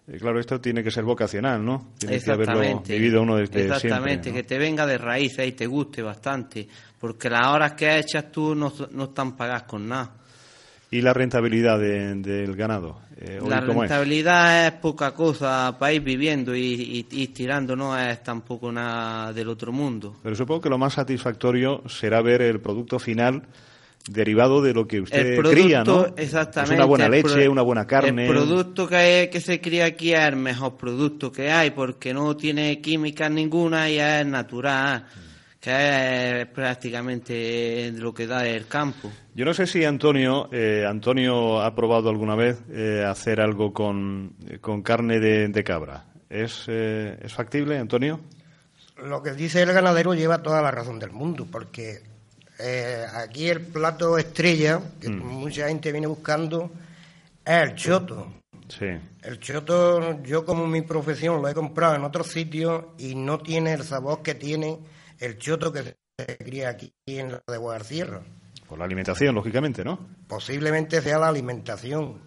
Eh, claro, esto tiene que ser vocacional, ¿no? Tiene que haberlo vivido uno desde Exactamente, siempre. ¿no? que te venga de raíces y te guste bastante, porque las horas que echas tú no, no están pagadas con nada. ¿Y la rentabilidad de- del ganado? Eh, La es? rentabilidad es? poca cosa para ir viviendo y, y, y tirando, no es tampoco nada del otro mundo. Pero supongo que lo más satisfactorio será ver el producto final derivado de lo que usted el producto, cría, ¿no? exactamente. Es una buena leche, una buena carne. El producto que, que se cría aquí es el mejor producto que hay porque no tiene química ninguna y es natural. Que es prácticamente lo que da el campo. Yo no sé si Antonio, eh, Antonio ha probado alguna vez eh, hacer algo con, con carne de, de cabra. ¿Es, eh, ¿Es factible, Antonio? Lo que dice el ganadero lleva toda la razón del mundo, porque eh, aquí el plato estrella, que Mm. mucha gente viene buscando, es el choto. Sí. El choto, yo como mi profesión lo he comprado en otros sitios y no tiene el sabor que tiene el choto que se cría aquí en la de Guadalcierra. Por la alimentación, lógicamente, ¿no? Posiblemente sea la alimentación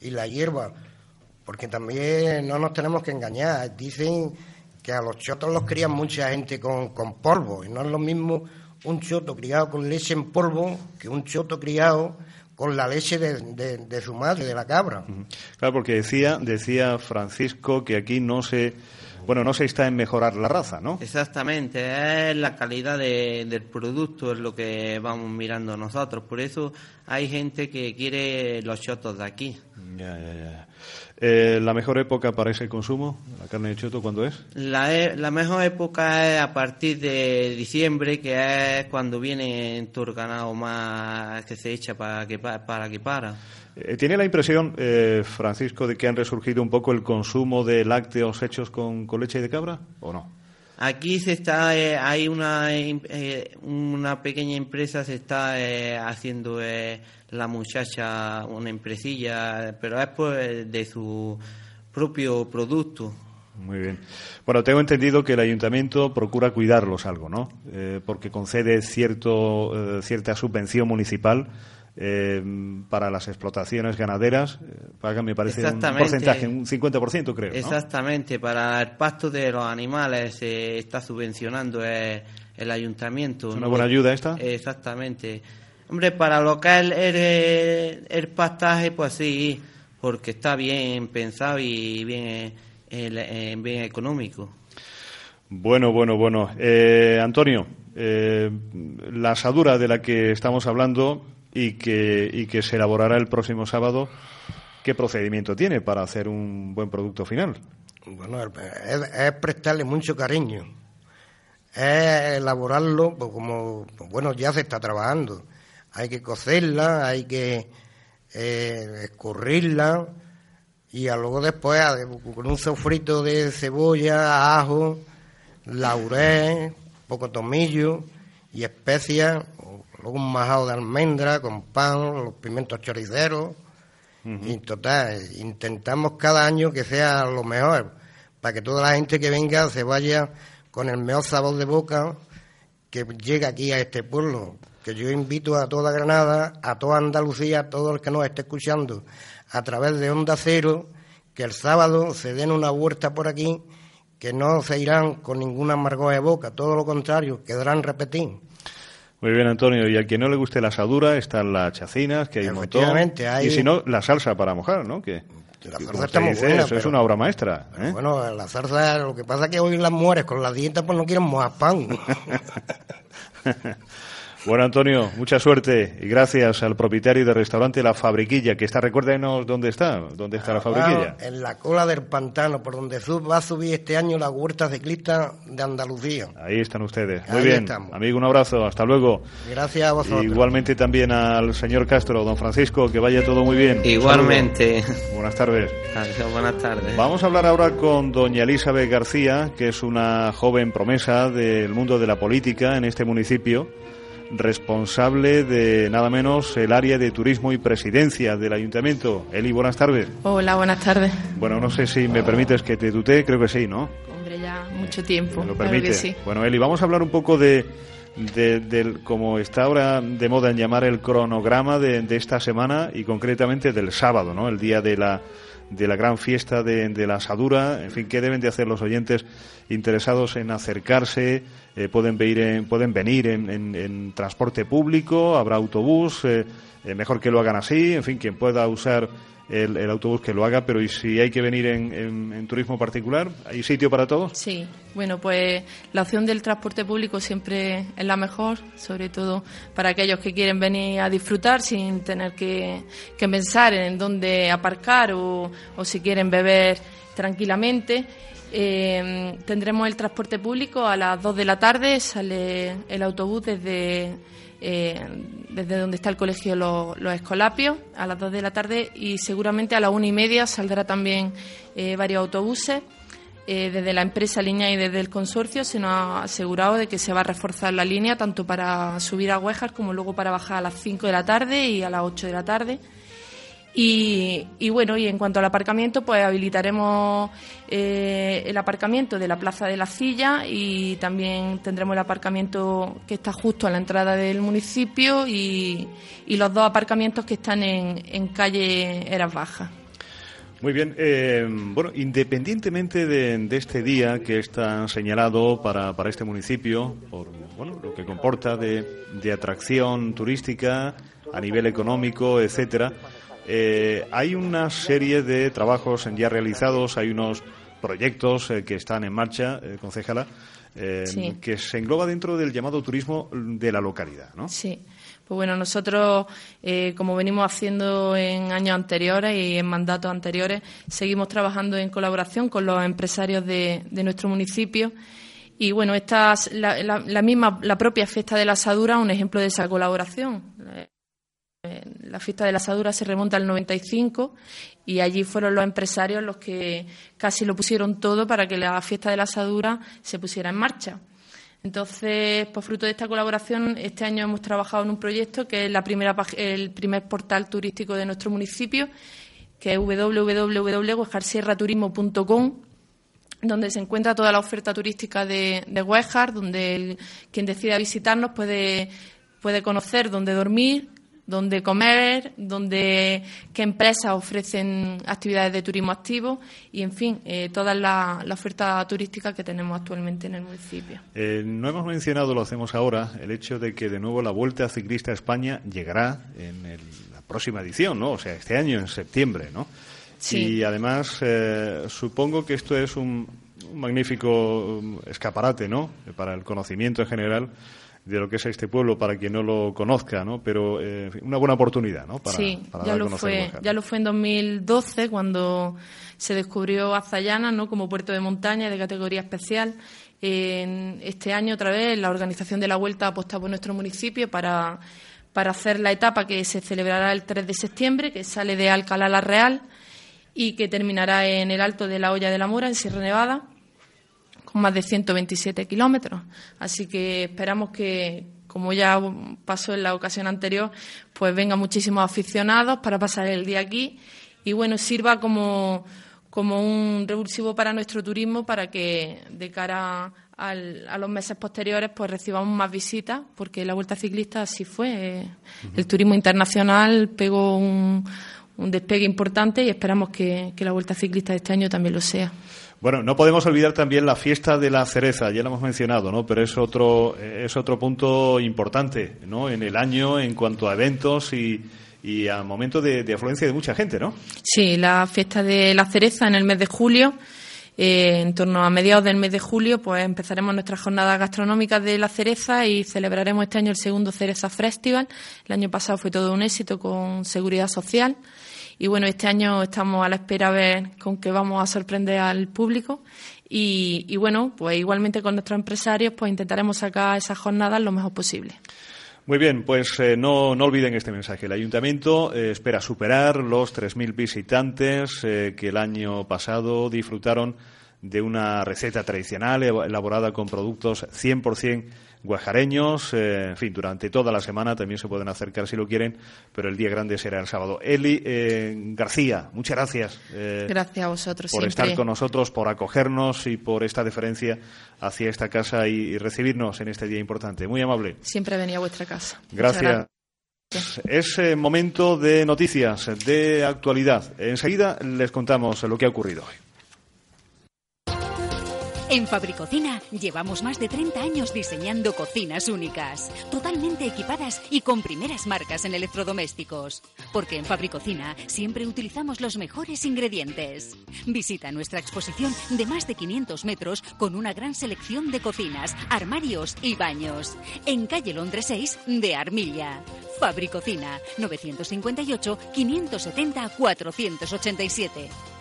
y la hierba, porque también no nos tenemos que engañar. Dicen que a los chotos los crían mucha gente con, con polvo, y no es lo mismo un choto criado con leche en polvo que un choto criado con la leche de, de- de su madre, de la cabra. Claro, porque decía, decía Francisco que aquí no se, bueno, no se está en mejorar la raza, ¿no? Exactamente, es la calidad de- del producto es lo que vamos mirando nosotros. Por eso hay gente que quiere los chotos de aquí. Ya, ya, ya. Eh, ¿La mejor época para ese consumo, la carne de choto, cuándo es? La, e- la mejor época es a partir de diciembre, que es cuando viene todo el ganado más que se echa para que, pa- para que para. Eh, ¿Tiene la impresión, eh, Francisco, de que han resurgido un poco el consumo de lácteos hechos con, con leche de cabra o no? Aquí se está, eh, hay una, em- eh, una pequeña empresa, se está eh, haciendo eh, la muchacha una empresilla, pero es pues de su propio producto. Muy bien. Bueno, tengo entendido que el ayuntamiento procura cuidarlos algo, ¿no? Eh, porque concede cierto, cierta subvención municipal eh, para las explotaciones ganaderas. Eh, paga, me parece, un porcentaje, un 50%, creo. ¿no? Exactamente, para el pasto de los animales se está subvencionando eh, el ayuntamiento. ¿Es una buena ayuda esta? Exactamente. Hombre, para lo que es el, el- el pastaje, pues sí, porque está bien pensado y bien, eh, bien económico. Bueno, bueno, bueno. Eh, Antonio, eh, la asadura de la que estamos hablando y que, y que se elaborará el próximo sábado, ¿qué procedimiento tiene para hacer un buen producto final? Bueno, es, es prestarle mucho cariño, es elaborarlo, pues como, pues bueno, ya se está trabajando. Hay que cocerla, hay que eh, escurrirla y luego después con un sofrito de cebolla, ajo, laurel, poco tomillo y especias, luego un majado de almendra con pan, los pimientos choriceros. Y total, intentamos cada año que sea lo mejor, para que toda la gente que venga se vaya con el mejor sabor de boca que llega aquí a este pueblo. Que yo invito a toda Granada, a toda Andalucía, a todo el que nos esté escuchando a través de Onda Cero, que el sábado se den una vuelta por aquí, que no se irán con ninguna amargor de boca, todo lo contrario, quedarán repetir. Muy bien, Antonio. Y al que no le guste la asadura, están las chacinas, que hay un montón. Hay- Y si no, la salsa para mojar, ¿no? Que, La como está muy buena, Eso es una obra maestra. ¿eh? Bueno, la zarza, lo que pasa es que hoy las mujeres con la dieta pues no quieren mojar pan. Bueno, Antonio, mucha suerte y gracias al propietario del restaurante La Fabriquilla, que está, recuérdenos dónde está, dónde está la Fabriquilla. en la cola del pantano, por donde sub- va a subir este año la huerta ciclista de Andalucía. Ahí están ustedes. Muy Ahí bien, estamos. amigo, un abrazo, hasta luego. Gracias a vosotros. Igualmente también al señor Castro, don Francisco, que vaya todo muy bien. Igualmente. Saludos. Buenas tardes. Adiós, buenas tardes. Vamos a hablar ahora con doña Elizabeth García, que es una joven promesa del mundo de la política en este municipio, responsable de nada menos el área de turismo y presidencia del ayuntamiento. Eli, buenas tardes. Hola, buenas tardes. Bueno, no sé si me permites que te tutee, creo que sí, ¿no? Hombre, ya mucho tiempo. ¿Me lo permite? sí. Bueno, Eli, vamos a hablar un poco de, de- del, como está ahora de moda en llamar el cronograma de, de esta semana y concretamente del sábado, ¿no? El día de la de la gran fiesta de, de la asadura, en fin, ¿qué deben de hacer los oyentes interesados en acercarse? Eh, pueden venir en, pueden venir en, en- transporte público, habrá autobús, eh, eh, mejor que lo hagan así, en fin, quien pueda usar el, autobús que lo haga, pero ¿y si hay que venir en, en- en turismo particular? ¿Hay sitio para todos? Sí, bueno, pues la opción del transporte público siempre es la mejor, sobre todo para aquellos que quieren venir a disfrutar sin tener que, que pensar en dónde aparcar o, o si quieren beber tranquilamente. Eh, tendremos el transporte público a las 2 de la tarde, sale el autobús desde, eh, desde donde está el colegio Los, Escolapios a las 2 de la tarde y seguramente a las 1 y media saldrá también eh, varios autobuses. desde la empresa línea y desde el consorcio se nos ha asegurado de que se va a reforzar la línea tanto para subir a Huejar como luego para bajar a las 5 de la tarde y a las 8 de la tarde. Y, bueno, y en cuanto al aparcamiento, pues habilitaremos eh, el aparcamiento de la Plaza de la Silla y también tendremos el aparcamiento que está justo a la entrada del municipio y, los dos aparcamientos que están en, calle Eras Bajas. Muy bien. Eh, bueno, independientemente de, este día que está señalado para, para este municipio, por bueno, lo que comporta de, de atracción turística a nivel económico, etcétera, eh, hay una serie de trabajos ya realizados, hay unos proyectos eh, que están en marcha, eh, concejala, que se engloba dentro del llamado turismo de la localidad, ¿no? Sí. Pues bueno, nosotros, como venimos haciendo en años anteriores y en mandatos anteriores, seguimos trabajando en colaboración con los empresarios de, nuestro municipio. Y bueno, esta la, la, misma, la propia fiesta de la asadura, un ejemplo de esa colaboración. La fiesta de la asadura se remonta al 95 y allí fueron los empresarios los que casi lo pusieron todo para que la fiesta de la asadura se pusiera en marcha. Entonces, por fruto de esta colaboración, este año hemos trabajado en un proyecto que es la primera, el primer portal turístico de nuestro municipio, que es www.huejarsierraturismo.com donde se encuentra toda la oferta turística de, de donde quien decida visitarnos puede, puede conocer dónde dormir, dónde comer, dónde, qué empresas ofrecen actividades de turismo activo y, en fin, eh, toda la, oferta turística que tenemos actualmente en el municipio. Eh, no hemos mencionado, lo hacemos ahora, el hecho de que de nuevo la Vuelta Ciclista a España llegará en la próxima edición, ¿no? O sea, este año, en septiembre, ¿no? Sí. Y además, eh, supongo que esto es un, un magnífico um, escaparate, ¿no? Para el conocimiento en general de lo que es este pueblo para quien no lo conozca, ¿no? Pero eh, una buena oportunidad, ¿no? Para, sí, ya, lo fue, ya lo fue en 2012 cuando se descubrió Azayana, ¿no? Como puerto de montaña de categoría especial. En este año, otra vez, la organización de la Vuelta ha apostado por nuestro municipio para, para hacer la etapa que se celebrará el 3 de septiembre, que sale de Alcalá la Real y que terminará en el Alto de la Olla de la Mora, en Sierra Nevada con más de 127 kilómetros. Así que esperamos que, como ya pasó en la ocasión anterior, pues vengan muchísimos aficionados para pasar el día aquí y bueno, sirva como, como un revulsivo para nuestro turismo para que de cara a los meses posteriores pues recibamos más visitas porque la Vuelta Ciclista así fue. El turismo internacional pegó un, un despegue importante y esperamos que, que la Vuelta Ciclista de este año también lo sea. Bueno, no podemos olvidar también la fiesta de la cereza, ya lo hemos mencionado, ¿no? Pero es otro, es otro punto importante, ¿no? En el año en cuanto a eventos y, y a momentos de, afluencia de mucha gente, ¿no? Sí, la fiesta de la cereza en el mes de julio. Eh, en torno a mediados del mes de julio, pues empezaremos nuestras jornadas gastronómicas de la cereza y celebraremos este año el segundo Cereza Festival. El año pasado fue todo un éxito con seguridad social. Y bueno, este año estamos a la espera a ver con qué vamos a sorprender al público. Y, bueno, pues igualmente con nuestros empresarios, pues intentaremos sacar esas jornadas lo mejor posible. Muy bien, pues eh, no, no, olviden este mensaje. El ayuntamiento eh, espera superar los 3.000 visitantes eh, que el año pasado disfrutaron de una receta tradicional elaborada con productos 100% guajareños. Eh, en fin, durante toda la semana también se pueden acercar si lo quieren, pero el día grande será el sábado. Eli eh, García, muchas gracias. Eh, gracias a vosotros. Por estar con nosotros, por acogernos y por esta deferencia hacia esta casa y, recibirnos en este día importante. Muy amable. Siempre venía a vuestra casa. Gracias. Es momento de noticias, de actualidad. Enseguida les contamos lo que ha ocurrido hoy. En Fabricocina llevamos más de 30 años diseñando cocinas únicas, totalmente equipadas y con primeras marcas en electrodomésticos. Porque en Fabricocina siempre utilizamos los mejores ingredientes. Visita nuestra exposición de más de 500 metros con una gran selección de cocinas, armarios y baños. En calle Londres 6 de Armilla. Fabricocina 958 570 487.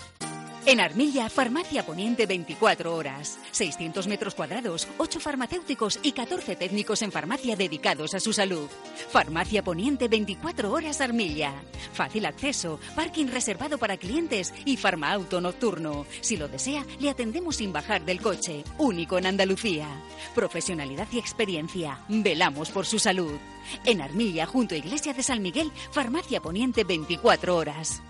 En Armilla, Farmacia Poniente 24 horas. 600 metros cuadrados, 8 farmacéuticos y 14 técnicos en farmacia dedicados a su salud. Farmacia Poniente 24 horas Armilla. Fácil acceso, parking reservado para clientes y farmauto nocturno. Si lo desea, le atendemos sin bajar del coche. Único en Andalucía. Profesionalidad y experiencia. Velamos por su salud. En Armilla, junto a Iglesia de San Miguel, Farmacia Poniente 24 horas.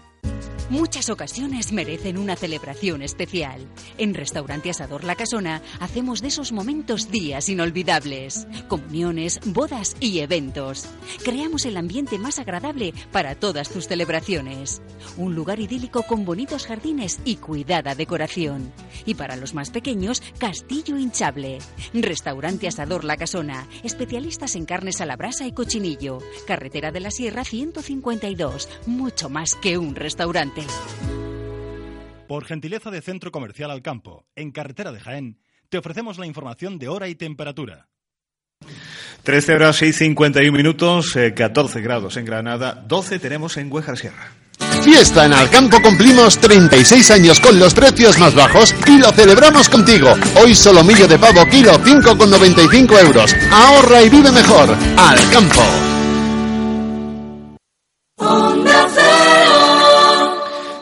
Muchas ocasiones merecen una celebración especial. En Restaurante Asador La Casona hacemos de esos momentos días inolvidables. Comuniones, bodas y eventos. Creamos el ambiente más agradable para todas tus celebraciones. Un lugar idílico con bonitos jardines y cuidada decoración. Y para los más pequeños, castillo hinchable. Restaurante Asador La Casona. Especialistas en carnes a la brasa y cochinillo. Carretera de la Sierra 152. Mucho más que un restaurante. Por gentileza de Centro Comercial Al Campo, en carretera de Jaén, te ofrecemos la información de hora y temperatura. 13 horas y 51 minutos, 14 eh, grados en Granada, 12 tenemos en Huejar Sierra. Fiesta en Alcampo cumplimos 36 años con los precios más bajos y lo celebramos contigo. Hoy solomillo de pavo kilo 5,95 euros. Ahorra y vive mejor. Alcampo.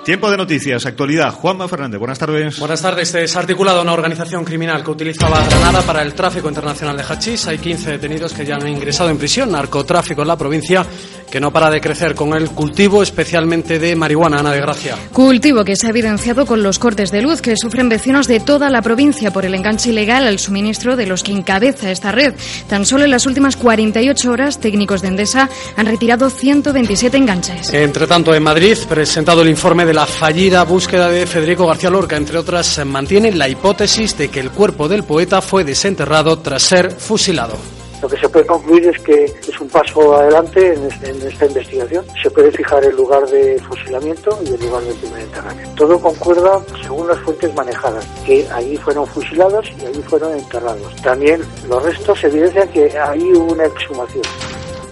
Tiempo de noticias, actualidad. Juanma Fernández, buenas tardes. Buenas tardes. Se ha articulado una organización criminal que utilizaba Granada para el tráfico internacional de hachís. Hay 15 detenidos que ya han ingresado en prisión. Narcotráfico en la provincia que no para de crecer con el cultivo especialmente de marihuana, Ana de Gracia. Cultivo que se ha evidenciado con los cortes de luz que sufren vecinos de toda la provincia por el enganche ilegal al suministro de los que encabeza esta red. Tan solo en las últimas 48 horas, técnicos de Endesa han retirado 127 enganches. Entre tanto, en Madrid, presentado el informe de la fallida búsqueda de Federico García Lorca, entre otras, mantiene la hipótesis de que el cuerpo del poeta fue desenterrado tras ser fusilado. Lo que se puede concluir es que es un paso adelante en, esta investigación. Se puede fijar el lugar de fusilamiento y el lugar del primer enterramiento. Todo concuerda según las fuentes manejadas, que allí fueron fusilados y allí fueron enterrados. También los restos evidencian que hay una exhumación.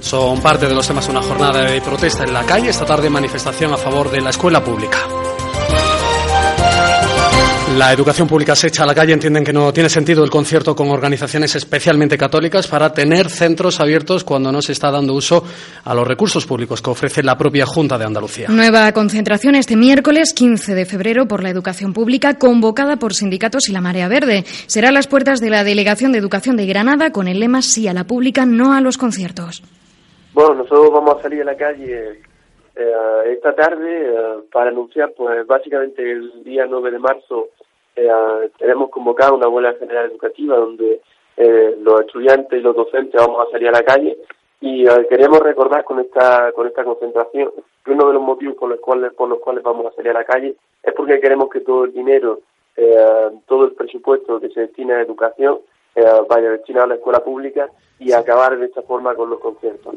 Son parte de los temas de una jornada de protesta en la calle. Esta tarde manifestación a favor de la escuela pública. La educación pública se echa a la calle. Entienden que no tiene sentido el concierto con organizaciones especialmente católicas para tener centros abiertos cuando no se está dando uso a los recursos públicos que ofrece la propia Junta de Andalucía. Nueva concentración este miércoles 15 de febrero por la educación pública convocada por sindicatos y la Marea Verde. Será a las puertas de la Delegación de Educación de Granada con el lema Sí a la pública, no a los conciertos. Bueno, nosotros vamos a salir a la calle eh, esta tarde eh, para anunciar, pues básicamente el día 9 de marzo eh, tenemos convocado una huelga general educativa donde los estudiantes y los docentes vamos a salir a la calle y queremos recordar con esta con esta concentración que uno de los motivos por los cuales por los cuales vamos a salir a la calle es porque queremos que todo el dinero, todo el presupuesto que se destina a educación vaya destinado a la escuela pública y acabar de esta forma con los conciertos.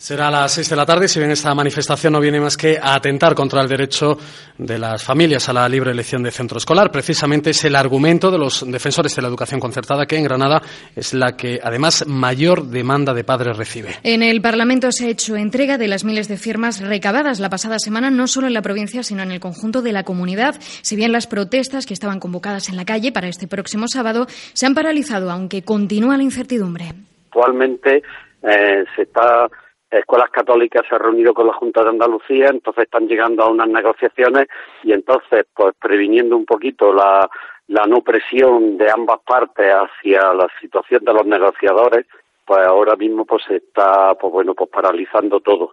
Será a las seis de la tarde. Si bien esta manifestación no viene más que a atentar contra el derecho de las familias a la libre elección de centro escolar, precisamente es el argumento de los defensores de la educación concertada que en Granada es la que además mayor demanda de padres recibe. En el Parlamento se ha hecho entrega de las miles de firmas recabadas la pasada semana, no solo en la provincia, sino en el conjunto de la comunidad. Si bien las protestas que estaban convocadas en la calle para este próximo sábado se han paralizado, aunque continúa la incertidumbre. Actualmente eh, se está escuelas católicas se han reunido con la Junta de Andalucía, entonces están llegando a unas negociaciones y entonces, pues previniendo un poquito la, la no presión de ambas partes hacia la situación de los negociadores, pues ahora mismo pues se está, pues bueno, pues paralizando todo.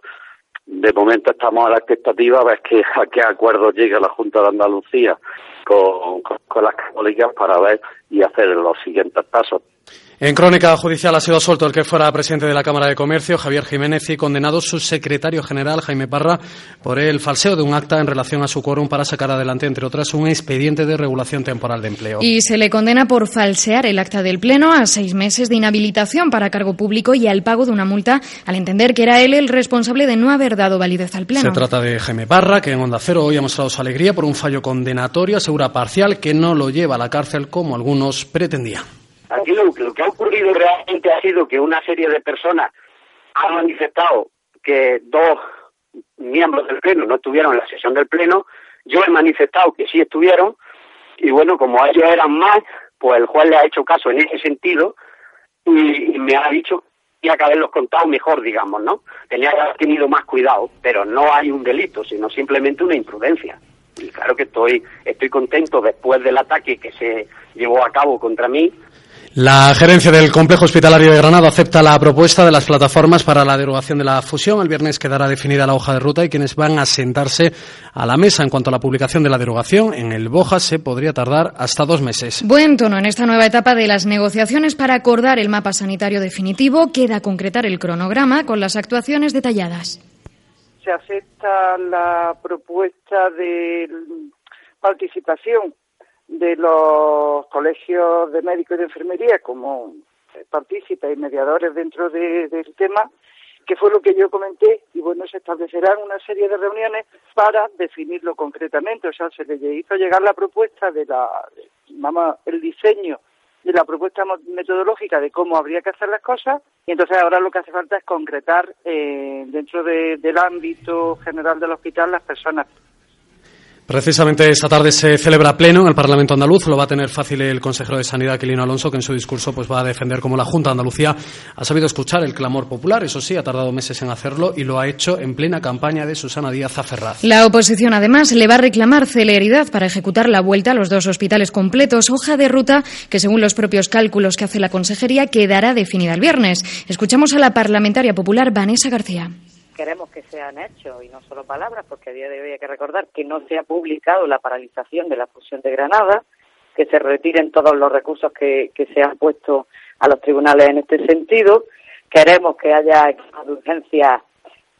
De momento estamos a la expectativa de ver que, a qué acuerdo llega la Junta de Andalucía con, con las católicas para ver y hacer los siguientes pasos. En crónica judicial ha sido suelto el que fuera presidente de la Cámara de Comercio, Javier Jiménez, y condenado su secretario general, Jaime Parra, por el falseo de un acta en relación a su quórum para sacar adelante, entre otras, un expediente de regulación temporal de empleo. Y se le condena por falsear el acta del Pleno a seis meses de inhabilitación para cargo público y al pago de una multa, al entender que era él el responsable de no haber dado validez al Pleno. Se trata de Jaime Parra, que en Onda Cero hoy ha mostrado su alegría por un fallo condenatorio, asegura parcial, que no lo lleva a la cárcel como algunos pretendían. Aquí lo, que ha ocurrido realmente ha sido que una serie de personas han manifestado que dos miembros del Pleno no estuvieron en la sesión del Pleno Yo he manifestado que sí estuvieron y bueno, como ellos eran más, pues el juez le ha hecho caso en ese sentido y, me ha dicho que tenía que haberlos contado mejor, digamos, ¿no? Tenía que haber tenido más cuidado, pero no hay un delito, sino simplemente una imprudencia. Y claro que estoy, estoy contento después del ataque que se llevó a cabo contra mí, la gerencia del Complejo Hospitalario de Granada acepta la propuesta de las plataformas para la derogación de la fusión. El viernes quedará definida la hoja de ruta y quienes van a sentarse a la mesa en cuanto a la publicación de la derogación en el Boja se podría tardar hasta dos meses. Buen tono en esta nueva etapa de las negociaciones para acordar el mapa sanitario definitivo. Queda concretar el cronograma con las actuaciones detalladas. Se acepta la propuesta de participación de los colegios de médicos y de enfermería como partícipes y mediadores dentro del tema, que fue lo que yo comenté, y bueno, se establecerán una serie de reuniones para definirlo concretamente. O sea, se le hizo llegar la propuesta de la, vamos, el diseño de la propuesta metodológica de cómo habría que hacer las cosas, y entonces ahora lo que hace falta es concretar eh, dentro del ámbito general del hospital las personas Precisamente esta tarde se celebra pleno en el Parlamento andaluz. Lo va a tener fácil el consejero de Sanidad, Aquilino Alonso, que en su discurso pues, va a defender cómo la Junta de Andalucía ha sabido escuchar el clamor popular. Eso sí, ha tardado meses en hacerlo y lo ha hecho en plena campaña de Susana Díaz Aferraz. La oposición, además, le va a reclamar celeridad para ejecutar la vuelta a los dos hospitales completos. Hoja de ruta que, según los propios cálculos que hace la consejería, quedará definida el viernes. Escuchamos a la parlamentaria popular Vanessa García queremos que sean hechos y no solo palabras, porque a día de hoy hay que recordar que no se ha publicado la paralización de la fusión de Granada, que se retiren todos los recursos que, se han puesto a los tribunales en este sentido. Queremos que haya equipos de urgencia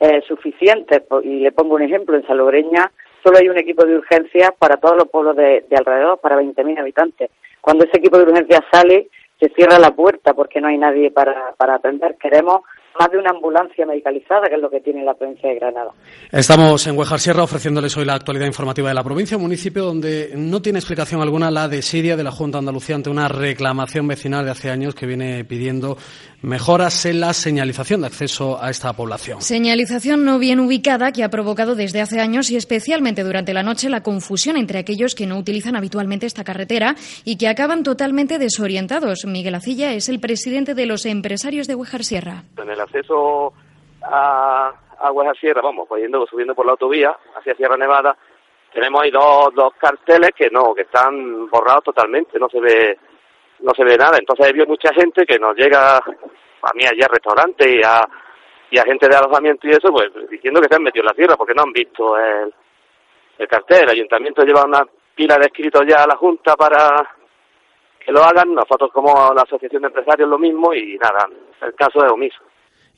eh, suficientes, y le pongo un ejemplo, en Salobreña solo hay un equipo de urgencia para todos los pueblos de, alrededor, para 20.000 habitantes. Cuando ese equipo de urgencia sale, se cierra la puerta porque no hay nadie para atender. Queremos más de una ambulancia medicalizada, que es lo que tiene la provincia de Granada. Estamos en Huejar Sierra ofreciéndoles hoy la actualidad informativa de la provincia, un municipio donde no tiene explicación alguna la desidia de la Junta de Andalucía ante una reclamación vecinal de hace años que viene pidiendo mejoras en la señalización de acceso a esta población. Señalización no bien ubicada que ha provocado desde hace años y especialmente durante la noche la confusión entre aquellos que no utilizan habitualmente esta carretera y que acaban totalmente desorientados. Miguel Acilla es el presidente de los empresarios de Huejar Sierra. En el acceso a, a Huejar Sierra, vamos, subiendo por la autovía hacia Sierra Nevada, tenemos ahí dos, dos carteles que no, que están borrados totalmente, no se ve no se ve nada. Entonces hay mucha gente que nos llega a mí allá a restaurantes y a, y a gente de alojamiento y eso, pues diciendo que se han metido en la tierra porque no han visto el, el cartel. El ayuntamiento lleva una pila de escritos ya a la Junta para que lo hagan. Nosotros como la Asociación de Empresarios lo mismo y nada, el caso es omiso.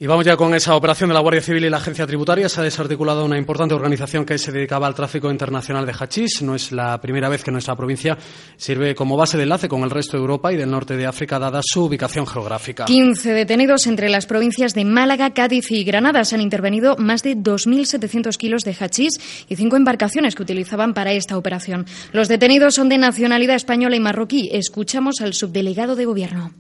Y vamos ya con esa operación de la Guardia Civil y la Agencia Tributaria. Se ha desarticulado una importante organización que se dedicaba al tráfico internacional de hachís. No es la primera vez que nuestra provincia sirve como base de enlace con el resto de Europa y del norte de África, dada su ubicación geográfica. 15 detenidos entre las provincias de Málaga, Cádiz y Granada. Se han intervenido más de 2.700 kilos de hachís y cinco embarcaciones que utilizaban para esta operación. Los detenidos son de nacionalidad española y marroquí. Escuchamos al subdelegado de Gobierno.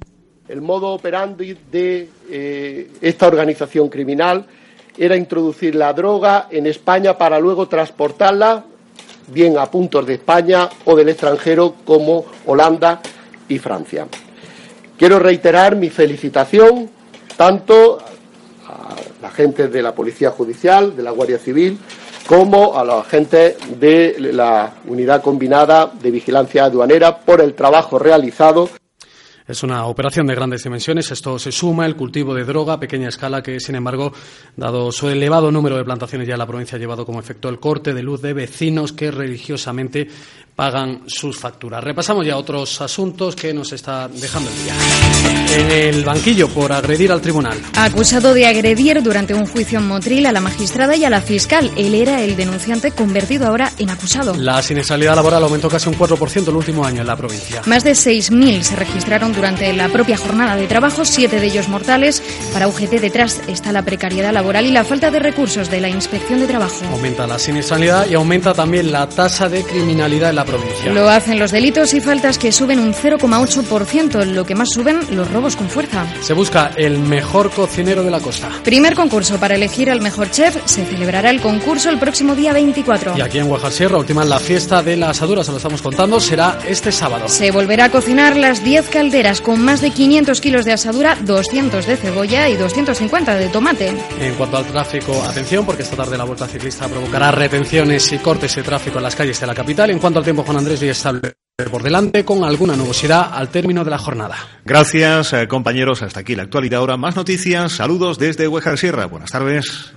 El modo operandi de eh, esta organización criminal era introducir la droga en España para luego transportarla bien a puntos de España o del extranjero como Holanda y Francia. Quiero reiterar mi felicitación tanto a la agentes de la Policía Judicial, de la Guardia Civil, como a los agentes de la Unidad Combinada de Vigilancia Aduanera por el trabajo realizado es una operación de grandes dimensiones. Esto se suma el cultivo de droga a pequeña escala que, sin embargo, dado su elevado número de plantaciones ya en la provincia, ha llevado como efecto el corte de luz de vecinos que religiosamente pagan sus facturas. Repasamos ya otros asuntos que nos está dejando el día. En el banquillo por agredir al tribunal. Acusado de agredir durante un juicio en Motril a la magistrada y a la fiscal. Él era el denunciante convertido ahora en acusado. La siniestralidad laboral aumentó casi un 4% el último año en la provincia. Más de 6.000 se registraron durante la propia jornada de trabajo, siete de ellos mortales. Para UGT detrás está la precariedad laboral y la falta de recursos de la Inspección de Trabajo. Aumenta la siniestralidad y aumenta también la tasa de criminalidad en la la provincia. Lo hacen los delitos y faltas que suben un 0,8%, lo que más suben los robos con fuerza. Se busca el mejor cocinero de la costa. Primer concurso para elegir al mejor chef. Se celebrará el concurso el próximo día 24. Y aquí en Guajar Sierra, última la fiesta de la asadura, se lo estamos contando, será este sábado. Se volverá a cocinar las 10 calderas con más de 500 kilos de asadura, 200 de cebolla y 250 de tomate. En cuanto al tráfico, atención, porque esta tarde la vuelta ciclista provocará retenciones y cortes de tráfico en las calles de la capital. En cuanto al tiempo, Juan Andrés, ya estable por delante con alguna nubosidad al término de la jornada. Gracias, eh, compañeros. Hasta aquí la actualidad. Ahora más noticias. Saludos desde Huejar Sierra. Buenas tardes.